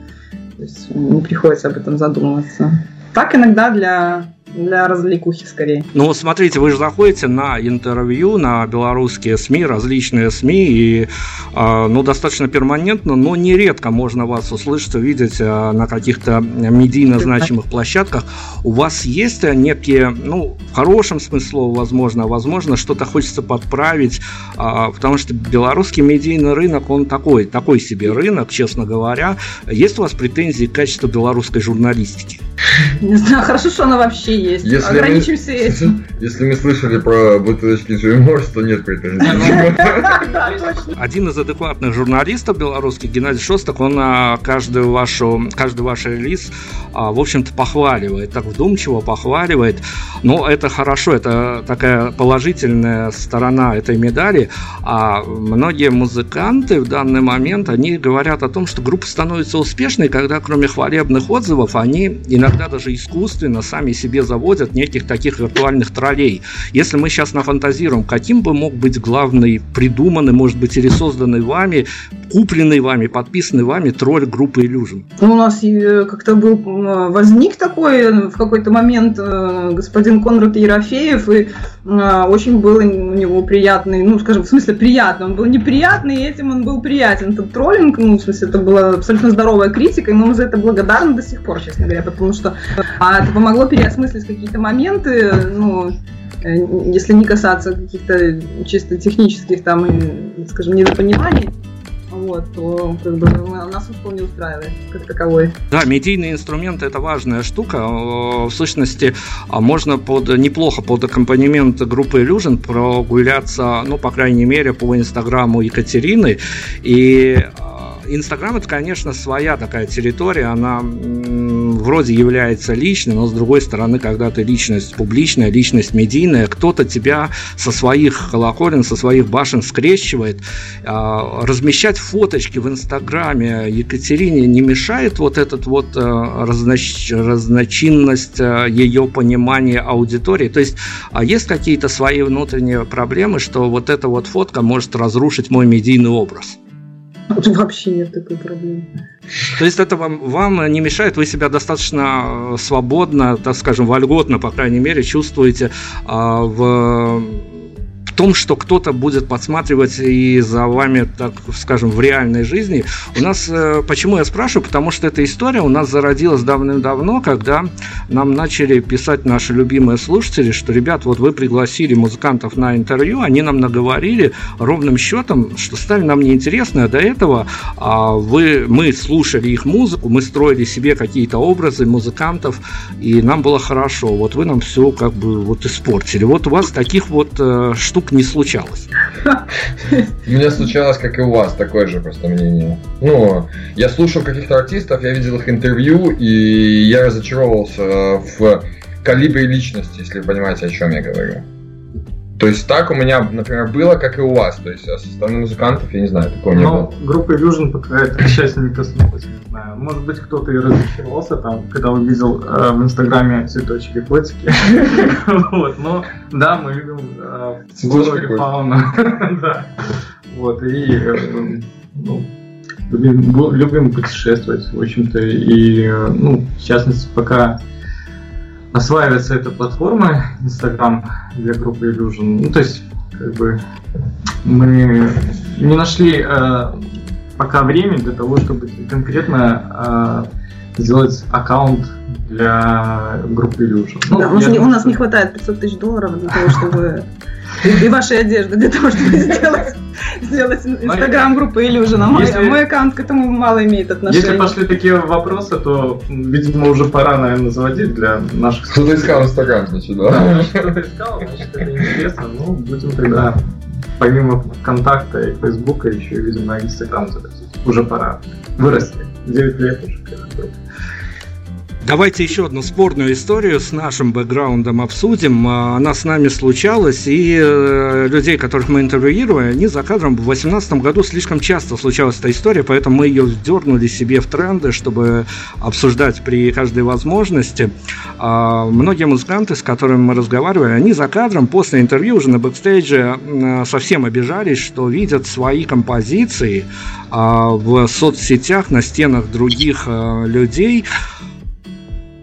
S2: То есть не приходится об этом задумываться. Так иногда для для развлекухи скорее.
S1: Ну, смотрите, вы же заходите на интервью на белорусские СМИ, различные СМИ, и э, ну, достаточно перманентно, но нередко можно вас услышать, увидеть э, на каких-то медийно значимых площадках. У вас есть некие, ну, в хорошем смысле возможно, возможно, что-то хочется подправить, э, потому что белорусский медийный рынок, он такой, такой себе рынок, честно говоря. Есть у вас претензии к качеству белорусской журналистики?
S2: Не знаю, хорошо, что она вообще есть. Если Ограничимся мы, этим.
S4: Если мы слышали про бутылочки Джей Морс, то нет претензий.
S1: Один из адекватных журналистов белорусских, Геннадий Шостак, он каждую вашу, каждый ваш релиз, а, в общем-то, похваливает, так вдумчиво похваливает. Но это хорошо, это такая положительная сторона этой медали. А многие музыканты в данный момент, они говорят о том, что группа становится успешной, когда кроме хвалебных отзывов, они иногда даже искусственно сами себе заводят неких таких виртуальных троллей. Если мы сейчас нафантазируем, каким бы мог быть главный придуманный, может быть, или созданный вами, купленный вами, подписанный вами тролль группы Illusion?
S2: Ну, у нас э, как-то был возник такой э, в какой-то момент э, господин Конрад Ерофеев, и очень был у него приятный, ну, скажем, в смысле приятный, он был неприятный, и этим он был приятен. Этот троллинг, ну, в смысле, это была абсолютно здоровая критика, и мы ему за это благодарны до сих пор, честно говоря, потому что а, это помогло переосмыслить есть какие-то моменты, ну, э, если не касаться каких-то чисто технических там, скажем, недопониманий, вот, то как бы, нас вполне устраивает как таковой.
S1: Да, медийные инструменты это важная штука. В сущности, а можно под неплохо под аккомпанемент группы Illusion прогуляться, ну, по крайней мере, по инстаграму Екатерины. И Инстаграм это, конечно, своя такая территория, она вроде является личной, но с другой стороны, когда ты личность публичная, личность медийная, кто-то тебя со своих колоколен, со своих башен скрещивает. А, размещать фоточки в Инстаграме Екатерине не мешает вот этот вот а, разноч... разночинность а, ее понимания аудитории. То есть а есть какие-то свои внутренние проблемы, что вот эта вот фотка может разрушить мой медийный образ.
S2: Вообще нет такой проблемы.
S1: То есть это вам, вам не мешает, вы себя достаточно э, свободно, так скажем, вольготно, по крайней мере, чувствуете а, в том, что кто-то будет подсматривать и за вами, так скажем, в реальной жизни. У нас, э, почему я спрашиваю, потому что эта история у нас зародилась давным-давно, когда нам начали писать наши любимые слушатели, что, ребят, вот вы пригласили музыкантов на интервью, они нам наговорили ровным счетом, что стали нам неинтересны, а до этого а, вы, мы слушали их музыку, мы строили себе какие-то образы музыкантов, и нам было хорошо. Вот вы нам все как бы вот испортили. Вот у вас таких вот э, штук не случалось.
S4: У меня случалось, как и у вас, такое же просто мнение. Ну, я слушал каких-то артистов, я видел их интервью, и я разочаровался в калибре личности, если вы понимаете, о чем я говорю. То есть так у меня, например, было, как и у вас. То есть а со стороны музыкантов, я не знаю, такого не
S3: Но
S4: было.
S3: группа Illusion пока это, к счастью, не коснулась, не знаю. Может быть, кто-то и разочаровался там, когда увидел э, в Инстаграме цветочки котики. Вот, но да, мы любим э,
S4: Цветочки,
S3: и фауну. Да. Вот, и э, ну, любим путешествовать, в общем-то, и, э, ну, в частности, пока осваивается эта платформа Instagram для группы Illusion. Ну, то есть, как бы, мы не нашли э, пока времени для того, чтобы конкретно э, сделать аккаунт для группы Illusion. Ну,
S2: Да, у, нас не, у нас
S3: что-
S2: не хватает 500 тысяч долларов для того, чтобы... И вашей одежды для того, чтобы сделать, сделать инстаграм группы Illusion. Мой,
S3: Если-
S2: мой аккаунт к этому мало имеет отношения.
S3: Если пошли такие вопросы, то, видимо, уже пора, наверное, заводить для наших
S4: Кто-то искал Инстаграм, значит, да?
S3: Да, что-то искал, значит, это интересно. Ну, будем тогда, помимо ВКонтакта и Фейсбука, еще, видимо, Инстаграм заводить. Уже пора. Вырасти. 9 лет уже.
S1: Давайте еще одну спорную историю с нашим бэкграундом обсудим. А, Она с нами случалась, и э, людей, которых мы интервьюировали, они за кадром в 2018 году слишком часто случалась эта история, поэтому мы ее вдернули себе в тренды, чтобы обсуждать при каждой возможности. А, Многие музыканты, с которыми мы разговаривали, они за кадром после интервью уже на бэкстейдже м, совсем обижались, что видят свои композиции а, в соцсетях, на стенах других э, людей.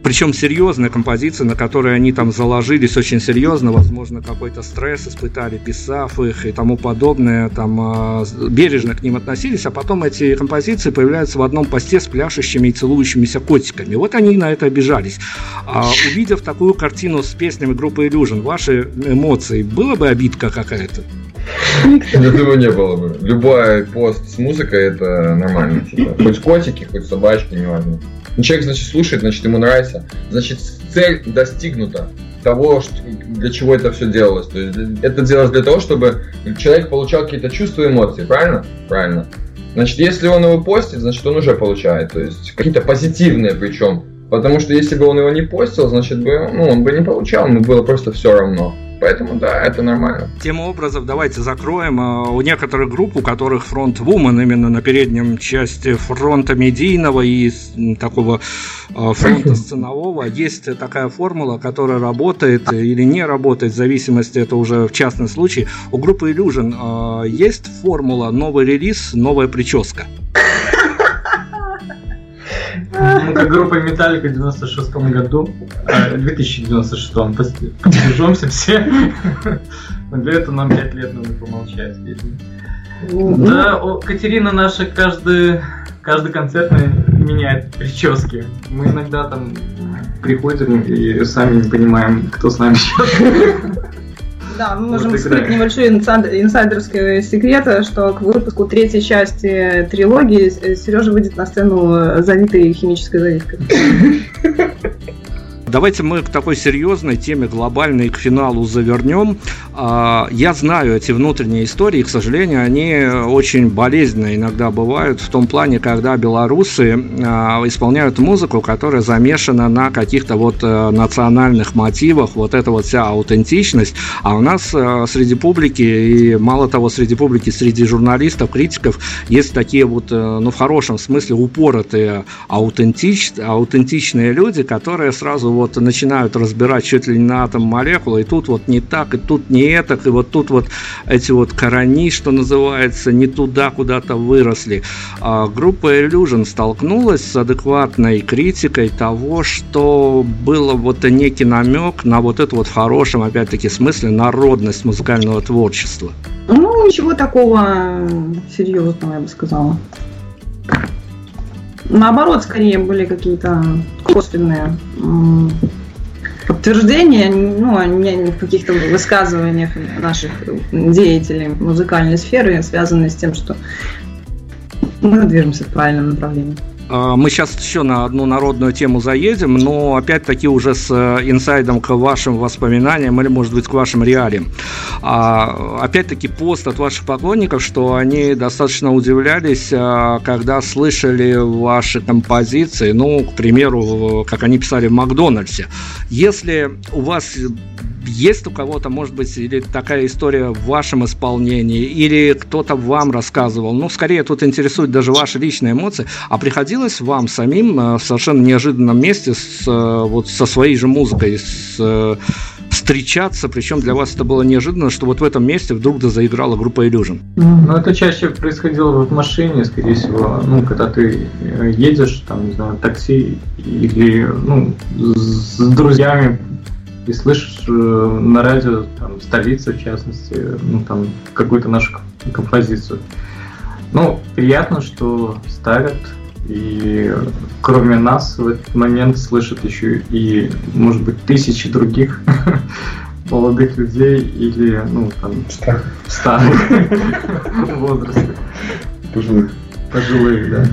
S1: Причем серьезные композиции, на которые они там заложились очень серьезно, возможно, какой-то стресс испытали, писав их и тому подобное, там э, бережно к ним относились, а потом эти композиции появляются в одном посте с пляшущими и целующимися котиками. Вот они на это обижались. А, увидев такую картину с песнями группы Illusion, ваши эмоции, была бы обидка какая-то?
S4: Я думаю, не было бы. Любой пост с музыкой это нормально. типа. Хоть котики, хоть собачки, неважно. Ну, человек, значит, слушает, значит, ему нравится. Значит, цель достигнута того, для чего это все делалось. То есть это делалось для того, чтобы человек получал какие-то чувства и эмоции, правильно? Правильно. Значит, если он его постит, значит, он уже получает. То есть какие-то позитивные причем. Потому что если бы он его не постил, значит, бы, ну, он бы не получал, ему было просто все равно. Поэтому да, это нормально.
S1: Тему образов давайте закроем. А, У некоторых групп, у которых фронт вумен именно на переднем части фронта медийного и такого а, фронта сценового, есть такая формула, которая работает или не работает, в зависимости, это уже в частном случае. У группы Illusion а, есть формула новый релиз, новая прическа.
S3: Мы как группа Металлика в 96 году, э, 2096 поддержемся все. Но для этого нам 5 лет надо помолчать, видимо. Да, Катерина наша каждый, каждый концерт меняет прически. Мы иногда там приходим и сами не понимаем, кто с нами сейчас.
S2: Да, мы
S3: Вот
S2: можем
S3: играет.
S2: скрыть небольшой инсайд- инсайдерский секрет, что к выпуску третьей части трилогии Сережа выйдет на сцену э, завитой химической завивкой.
S1: Давайте мы к такой серьезной теме глобальной к финалу завернем. А, Я знаю эти внутренние истории, к сожалению, они очень болезненные иногда бывают в том плане, когда белорусы а, исполняют музыку, которая замешана на каких-то вот э, национальных мотивах, вот эта вот вся аутентичность. А у нас э, среди публики, и мало того, среди публики, среди журналистов, критиков, есть такие вот, э, ну, в хорошем смысле, упоротые аутентич, аутентичные люди, которые сразу вот начинают разбирать чуть ли не на атом молекулы, и тут вот не так, и тут не это, и вот тут вот эти вот корни, что называется, не туда куда-то выросли. А группа Illusion столкнулась с адекватной критикой того, что было вот некий намек на вот эту вот хорошем, опять-таки, смысле народность музыкального творчества.
S2: Ну, ничего такого серьезного, я бы сказала. Наоборот, скорее были какие-то косвенные подтверждения, ну, а не в каких-то высказываниях наших деятелей музыкальной сферы, связанные с тем, что мы движемся в правильном направлении.
S1: А, Мы сейчас еще на одну народную тему заедем, но опять-таки уже с э, инсайдом к вашим воспоминаниям или, может быть, к вашим реалиям. А, Опять-таки пост от ваших поклонников, что они достаточно удивлялись, а, когда слышали ваши композиции, ну, к примеру, как они писали в Макдональдсе. Если у вас есть у кого-то, может быть, или такая история в вашем исполнении, или кто-то вам рассказывал? Ну, скорее тут интересует даже ваши личные эмоции. А приходилось вам самим э, в совершенно неожиданном месте с, э, вот со своей же музыкой с, э, встречаться, причем для вас это было неожиданно, что вот в этом месте вдруг да заиграла группа Illusion?
S3: Ну, это чаще происходило в машине, скорее всего, ну, когда ты едешь, там, не знаю, такси или, ну, с друзьями и слышишь э, на радио там, столица, в частности, ну, там, какую-то нашу композицию. Ну, приятно, что ставят, и кроме нас в этот момент слышат еще и, может быть, тысячи других молодых людей или, ну, там, старых, старых возраста.
S4: Пожилых.
S3: Пожилых, да.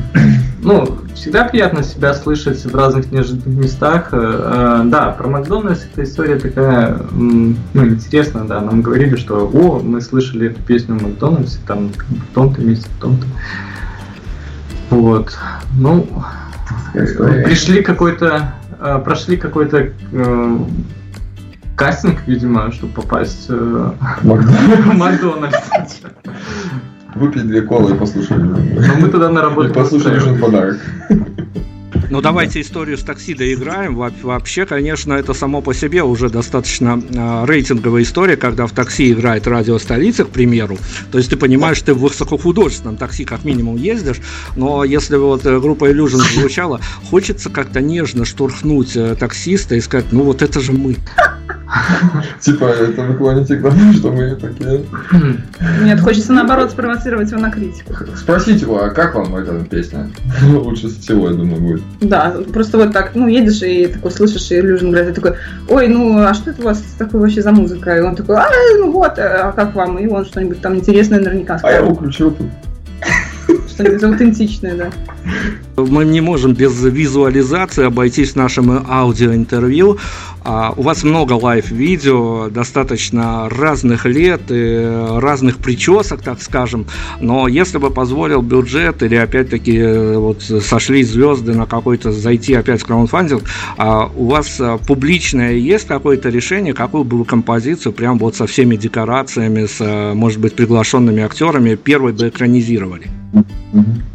S3: Ну, всегда приятно себя слышать в разных неожиданных местах. Э, э, да, про Макдональдс эта история такая, ну, интересная, да. Нам говорили, что, о, мы слышали эту песню в Макдональдсе, там, в том-то месте, в том-то. Вот. Ну, пришли какой-то, э, прошли какой-то кастинг, видимо, чтобы попасть в Макдональдс.
S4: Выпить две колы и послушали. Ну,
S3: мы тогда на работу. И
S4: послушали нужен подарок.
S1: Ну, давайте историю с такси доиграем. Вообще, конечно, это само по себе уже достаточно э, рейтинговая история, когда в такси играет радио столицы, к примеру. То есть ты понимаешь, ты в высокохудожественном такси как минимум ездишь, но если вот э, группа Illusion звучала, хочется как-то нежно штурхнуть э, таксиста и сказать, ну вот это же мы.
S4: Типа, это вы клоните к тому, что мы такие...
S2: Нет, хочется наоборот спровоцировать его на критику.
S4: Спросите его, а как вам эта песня? Лучше всего, я думаю, будет.
S2: Да, просто вот так, ну, едешь и такой слышишь, и Илюжин говорит, такой, ой, ну, а что это у вас такое вообще за музыка? И он такой, а, ну вот, а как вам? И он что-нибудь там интересное наверняка
S4: скажет. А я выключил тут.
S2: Что-нибудь аутентичное, да.
S1: Мы не можем без визуализации обойтись нашим аудиоинтервью. А, у вас много лайв-видео, достаточно разных лет и разных причесок, так скажем. Но если бы позволил бюджет или опять-таки вот сошли звезды на какой-то зайти опять в краундфандинг, а у вас а, публичное есть какое-то решение, какую бы композицию прям вот со всеми декорациями, с, а, может быть, приглашенными актерами первой бы экранизировали?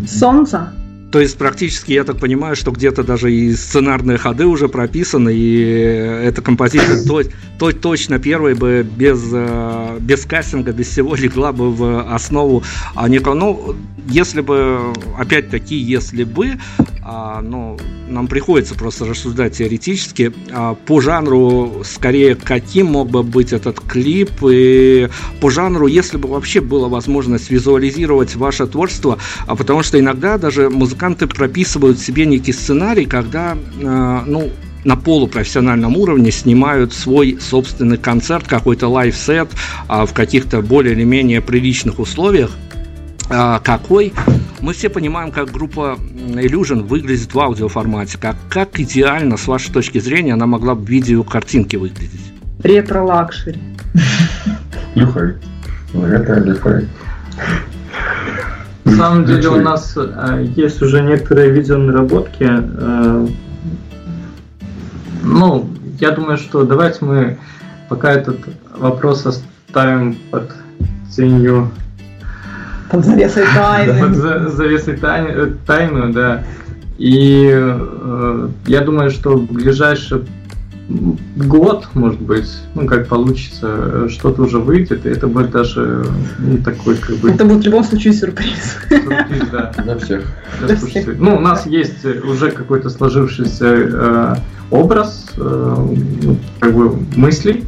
S2: Sonza. Ah.
S1: То есть практически, я так понимаю, что где-то даже и сценарные ходы уже прописаны, и эта композиция то, то, точно первой бы без, э, без кастинга, без всего легла бы в основу. А не Ну, если бы, опять-таки, если бы, а, ну, нам приходится просто рассуждать теоретически, а, по жанру, скорее, каким мог бы быть этот клип, и по жанру, если бы вообще была возможность визуализировать ваше творчество, а потому что иногда даже музыканты прописывают себе некий сценарий, когда, а, ну, на полупрофессиональном уровне снимают свой собственный концерт, какой-то лайв-сет а, в каких-то более или менее приличных условиях. А, какой? Мы все понимаем, как группа Illusion выглядит в аудиоформате, как, как идеально, с вашей точки зрения, она могла бы в видеокартинке выглядеть.
S2: Ретро-лакшери.
S4: Люхай. Ретро-люхай.
S3: На самом деле у нас э, есть уже некоторые видеонаработки. Э, ну, я думаю, что давайте мы пока этот вопрос оставим под тенью
S2: под завесой тайны.
S3: Под завесой тайны, тайну, да. И э, я думаю, что в ближайший год, может быть, ну как получится, что-то уже выйдет, и это будет даже ну, такой как бы...
S2: Это будет в любом случае сюрприз.
S3: Сюрприз, да.
S4: Для всех.
S3: Для всех. Ну, у нас есть уже какой-то сложившийся э, образ, э, ну, как бы мыслей,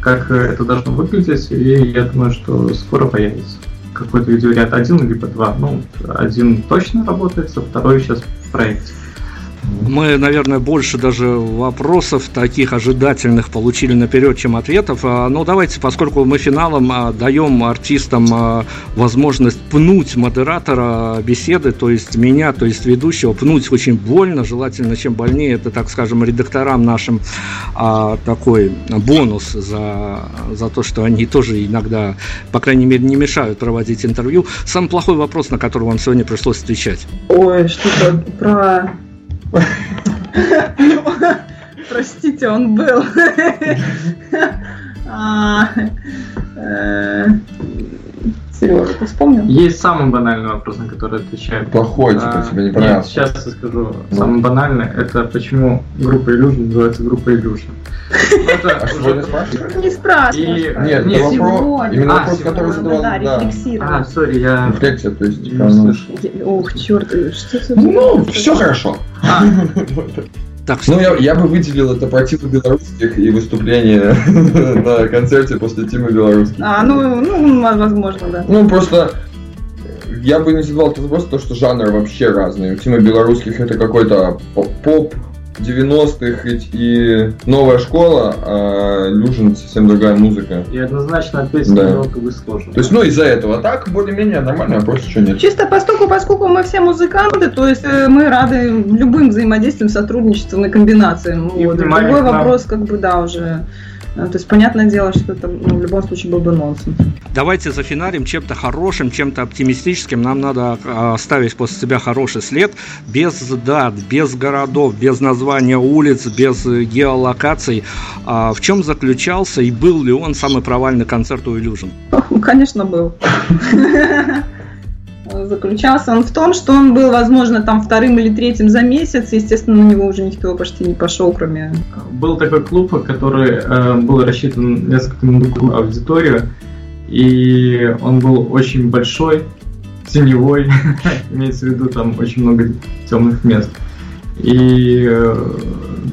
S3: как это должно выглядеть, и я думаю, что скоро появится какой-то видеоряд один либо два. Ну, один точно работает, а второй сейчас в проекте.
S1: Мы, наверное, больше даже вопросов таких ожидательных получили наперед, чем ответов. А, Но ну, давайте, поскольку мы финалом а, даем артистам а, возможность пнуть модератора беседы, то есть меня, то есть ведущего, пнуть очень больно, желательно, чем больнее, это, так скажем, редакторам нашим такой бонус за, за то, что они тоже иногда, по крайней мере, не мешают проводить интервью. Самый плохой вопрос, на который вам сегодня пришлось отвечать.
S2: Ой, что-то про Простите, он был. А, Сережа, ты вспомнил?
S3: Есть самый банальный вопрос, на который отвечаю.
S4: Плохой, типа, тебе не понравился.
S3: Нет, сейчас я скажу.
S4: Ну.
S3: Самый банальный, это почему группа Illusion называется группа Illusion. Это
S4: А что ты спрашиваешь?
S2: Не спрашивай.
S3: И-
S4: Нет,
S3: Нет,
S4: это вопрос, именно
S3: А,
S4: вопрос, который
S3: сегодня,
S4: задавал,
S2: да,
S4: да.
S3: А, сори, я
S4: Рефлексия, то есть, типа,
S3: не
S4: ну.
S2: Ох, черт, что ты...
S4: ну, все хорошо.
S1: Так,
S4: Ну, я, я бы выделил это против белорусских и выступление на концерте после Тимы Белорусских.
S2: А, ну, ну, возможно, да.
S4: Ну, просто я бы не задавал этот вопрос, то, что жанр вообще разный. У Тимы Белорусских это какой-то поп- поп 90-х и, и новая школа, а Люжин совсем другая музыка.
S3: и однозначно ответить
S4: Да.
S3: на него как бы сложно.
S4: То есть, ну, из-за этого. А так, более-менее нормально, вопрос что нет.
S2: Чисто поскольку, поскольку мы все музыканты, то есть э, мы рады любым взаимодействиям, сотрудничествам и комбинациям.
S3: И
S2: Вот. Другой вопрос, как бы, да, уже. э, То есть, понятное дело, что это ну, в любом случае был бы нонсенс.
S1: Давайте зафиналим чем-то хорошим, чем-то оптимистическим. Нам надо а, оставить после себя хороший след, без дат, без городов, без названия улиц, без э, геолокаций. А в чем заключался и был ли он самый провальный концерт у Illusion?
S2: Конечно, был. Заключался он в том, что он был, возможно, там вторым или третьим за месяц. Естественно, на него уже никто почти не пошел, кроме...
S3: Был такой клуб, который э, был рассчитан на несколько на другую аудиторию, и он был очень большой, теневой, имеется в виду там очень много темных мест. И э,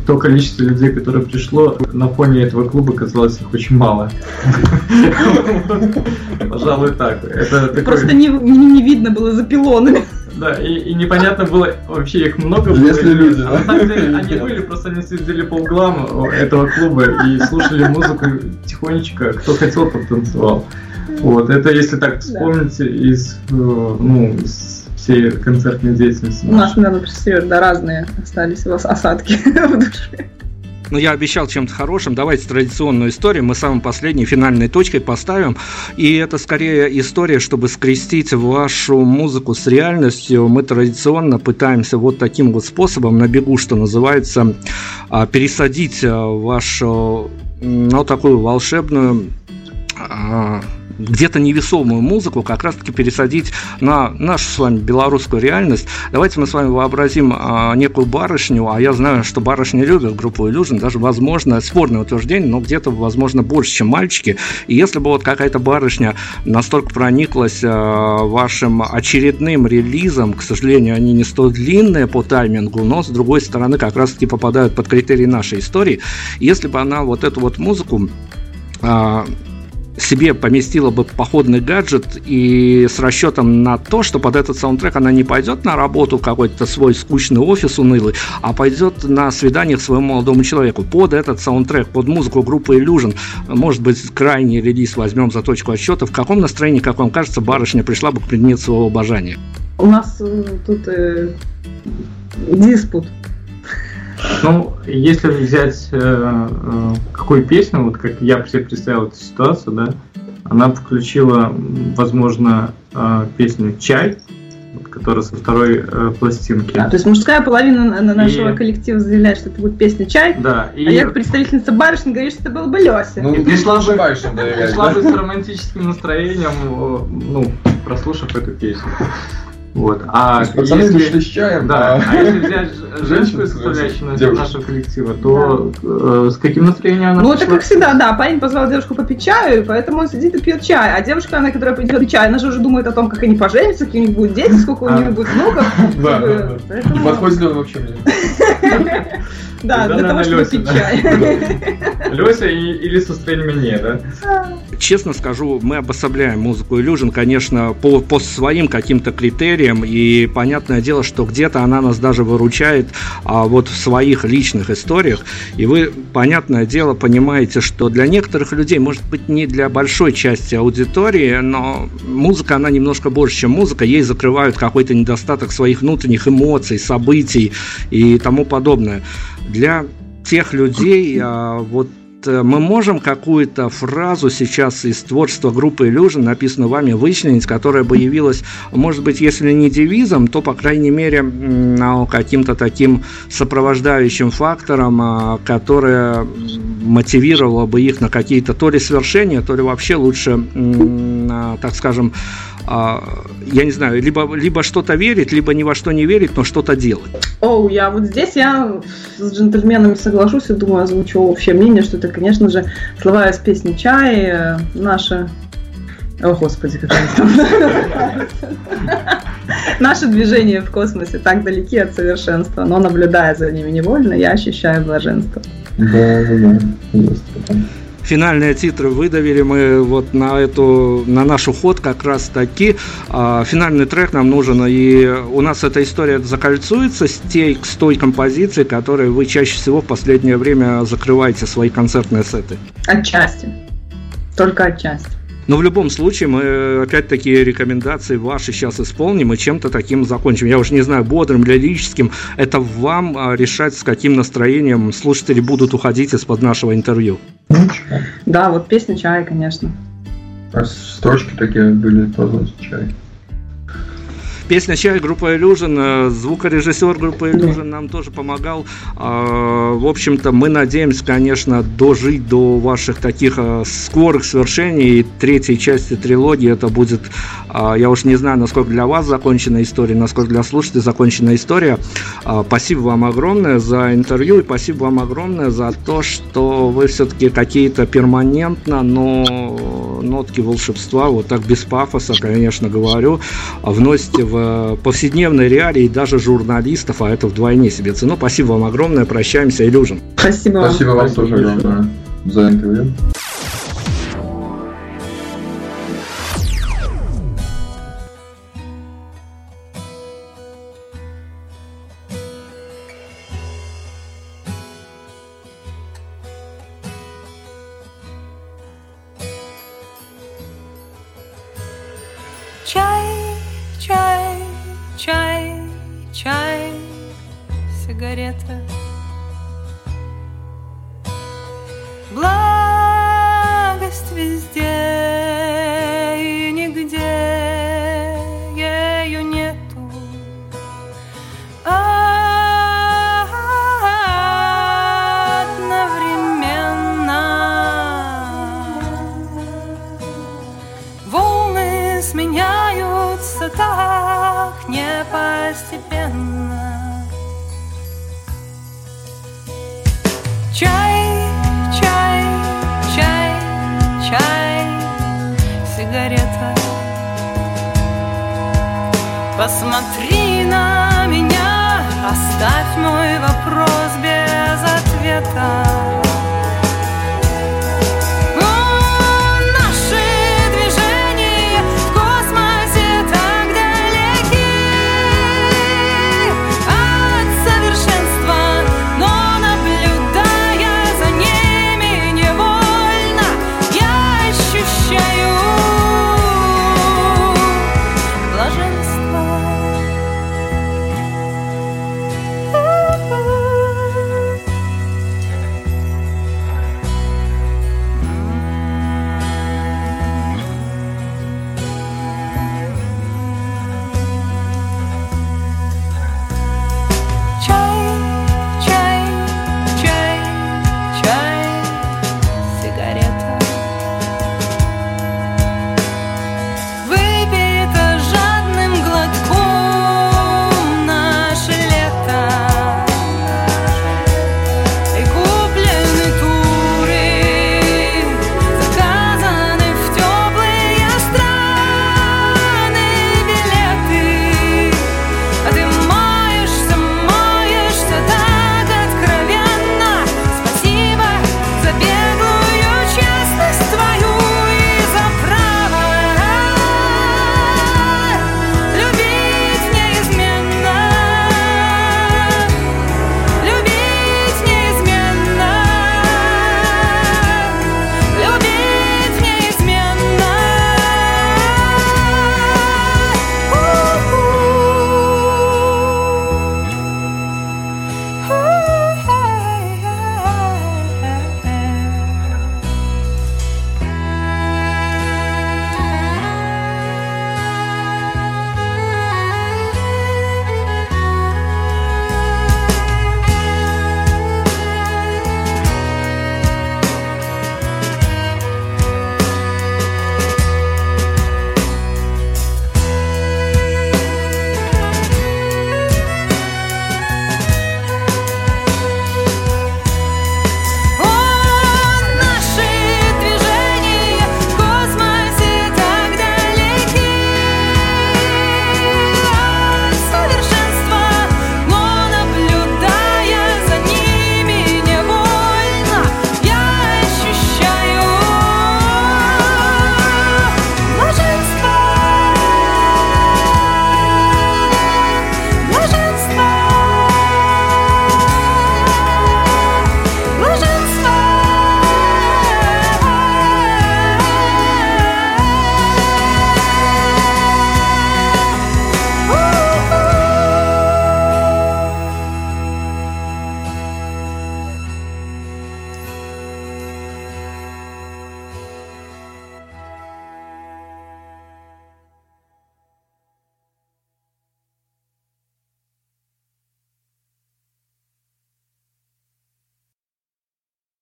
S3: то количество людей, которое пришло, на фоне этого клуба казалось их очень мало. Пожалуй, так.
S2: Просто не, видно было за пилонами.
S3: Да, и, и непонятно было, вообще их много было.
S4: Если люди,
S3: А на самом деле они были, просто они сидели по углам этого клуба и слушали музыку тихонечко, кто хотел, тот танцевал. Вот, это если так вспомните из, э, ну, из всей концертной деятельности.
S2: У нас, наверное, Сереж, да, разные остались у вас осадки в душе.
S1: Ну, я обещал чем-то хорошим. Давайте традиционную историю мы самой последней финальной точкой поставим. И это скорее история, чтобы скрестить вашу музыку с реальностью. Мы традиционно пытаемся вот таким вот способом на бегу, что называется, а, пересадить а, вашу, ну, такую волшебную а, где-то невесомую музыку как раз-таки пересадить на нашу с вами белорусскую реальность. Давайте мы с вами вообразим а, некую барышню, а я знаю, что барышни любят группу Illusion, даже, возможно, спорное утверждение, но где-то, возможно, больше, чем мальчики. И если бы вот какая-то барышня настолько прониклась а, вашим очередным релизом, к сожалению, они не столь длинные по таймингу, но, с другой стороны, как раз-таки попадают под критерии нашей истории, если бы она вот эту вот музыку а, себе поместила бы походный гаджет и с расчетом на то, что под этот саундтрек она не пойдет на работу какой-то свой скучный офис унылый, а пойдет на свидание к своему молодому человеку. Под этот саундтрек, под музыку группы Illusion, может быть, крайний релиз возьмем за точку отсчета, в каком настроении, как вам кажется, барышня пришла бы к предмету своего обожания?
S2: У нас э, тут э, диспут.
S3: Ну, если взять э, э, какую песню, вот как я себе представил эту ситуацию, да, она включила, возможно, э, песню «Чай», вот, которая со второй э, пластинки.
S2: Да, то есть мужская половина на- на нашего
S3: И-
S2: коллектива заявляет, что это будет песня «Чай»,
S3: Да, и
S2: а я, как представительница барышни, говорю, что это был бы Леся.
S4: Ну,
S3: И пришла
S4: доверять,
S3: пришла
S4: да?
S3: с романтическим настроением, э, ну, прослушав эту песню. Вот.
S4: То
S3: А
S4: есть Пацаны
S3: если-
S4: пришли с чаем,
S3: Да,
S4: а-
S3: а если взять женскую
S4: Женщину,
S3: составляющую
S4: девушку.
S3: нашего коллектива, то э, с каким настроением она
S2: Ну, это
S3: пришла?
S2: как всегда, да, парень позвал девушку попить чаю, и поэтому он сидит и пьет чай. А девушка, она, которая пьет чай, она же уже думает о том, как они поженятся, какие у них будут дети, сколько у
S3: А.
S2: них будет внуков.
S4: Да, да, да.
S2: Поэтому-
S4: подходит ли он вообще мне?
S2: Да,
S3: Тогда,
S2: для того, чтобы
S3: Лёся,
S2: пить чай.
S3: Леся или со строением не, да?
S1: Честно скажу, мы обособляем музыку Illusion, конечно, по, по своим каким-то критериям, и понятное дело, что где-то она нас даже выручает а, вот в своих личных историях, и вы, понятное дело, понимаете, что для некоторых людей, может быть, не для большой части аудитории, но музыка, она немножко больше, чем музыка, ей закрывают какой-то недостаток своих внутренних эмоций, событий и тому подобное. Для тех людей, а, вот э, мы можем какую-то фразу сейчас из творчества группы Illusion, написанную вами, вычленить, которая бы явилась, может быть, если не девизом, то, по крайней мере, ну, каким-то таким сопровождающим фактором, а, которое мотивировало бы их на какие-то то ли свершения, то ли вообще лучше, а, так скажем, а, я не знаю, либо, либо что-то верить, либо ни во что не верить, но что-то делать.
S2: Оу, я вот здесь я с джентльменами соглашусь и думаю, озвучу общее мнение, что это, конечно же, слова из песни «Чай», э, наши о, Господи, как там. Наше движение в космосе так далеки от совершенства, но наблюдая за ними невольно, я ощущаю блаженство. Да, да,
S1: да. Финальные титры выдавили мы вот на эту, на наш уход как раз таки. А, финальный трек нам нужен, и у нас эта история закольцуется с, тей, с той композицией, которой вы чаще всего в последнее время закрываете свои концертные сеты.
S2: Отчасти. Только отчасти.
S1: Но в любом случае мы опять-таки рекомендации ваши сейчас исполним и чем-то таким закончим. Я уже не знаю, бодрым, лирическим. Это вам а, решать, с каким настроением слушатели будут уходить из-под нашего интервью.
S2: Да, вот песня «Чай», конечно.
S4: А строчки такие были тоже «Чай».
S1: Песня «Чай» группа Illusion, э, звукорежиссер группы Illusion нам тоже помогал. А, в общем-то, мы надеемся, конечно, дожить до ваших таких э, скорых свершений. И третьей части трилогии это будет, а, я уж не знаю, насколько для вас закончена история, насколько для слушателей закончена история. А, спасибо вам огромное за интервью и спасибо вам огромное за то, что вы все-таки какие-то перманентно, но нотки волшебства, вот так без пафоса, конечно, говорю, вносите в в повседневной реалии даже журналистов, а это вдвойне себе цену. Спасибо вам огромное, прощаемся, Илюжин.
S2: Спасибо.
S4: Спасибо вам тоже огромное за интервью.
S5: Сигарета. оставь мой вопрос без ответа.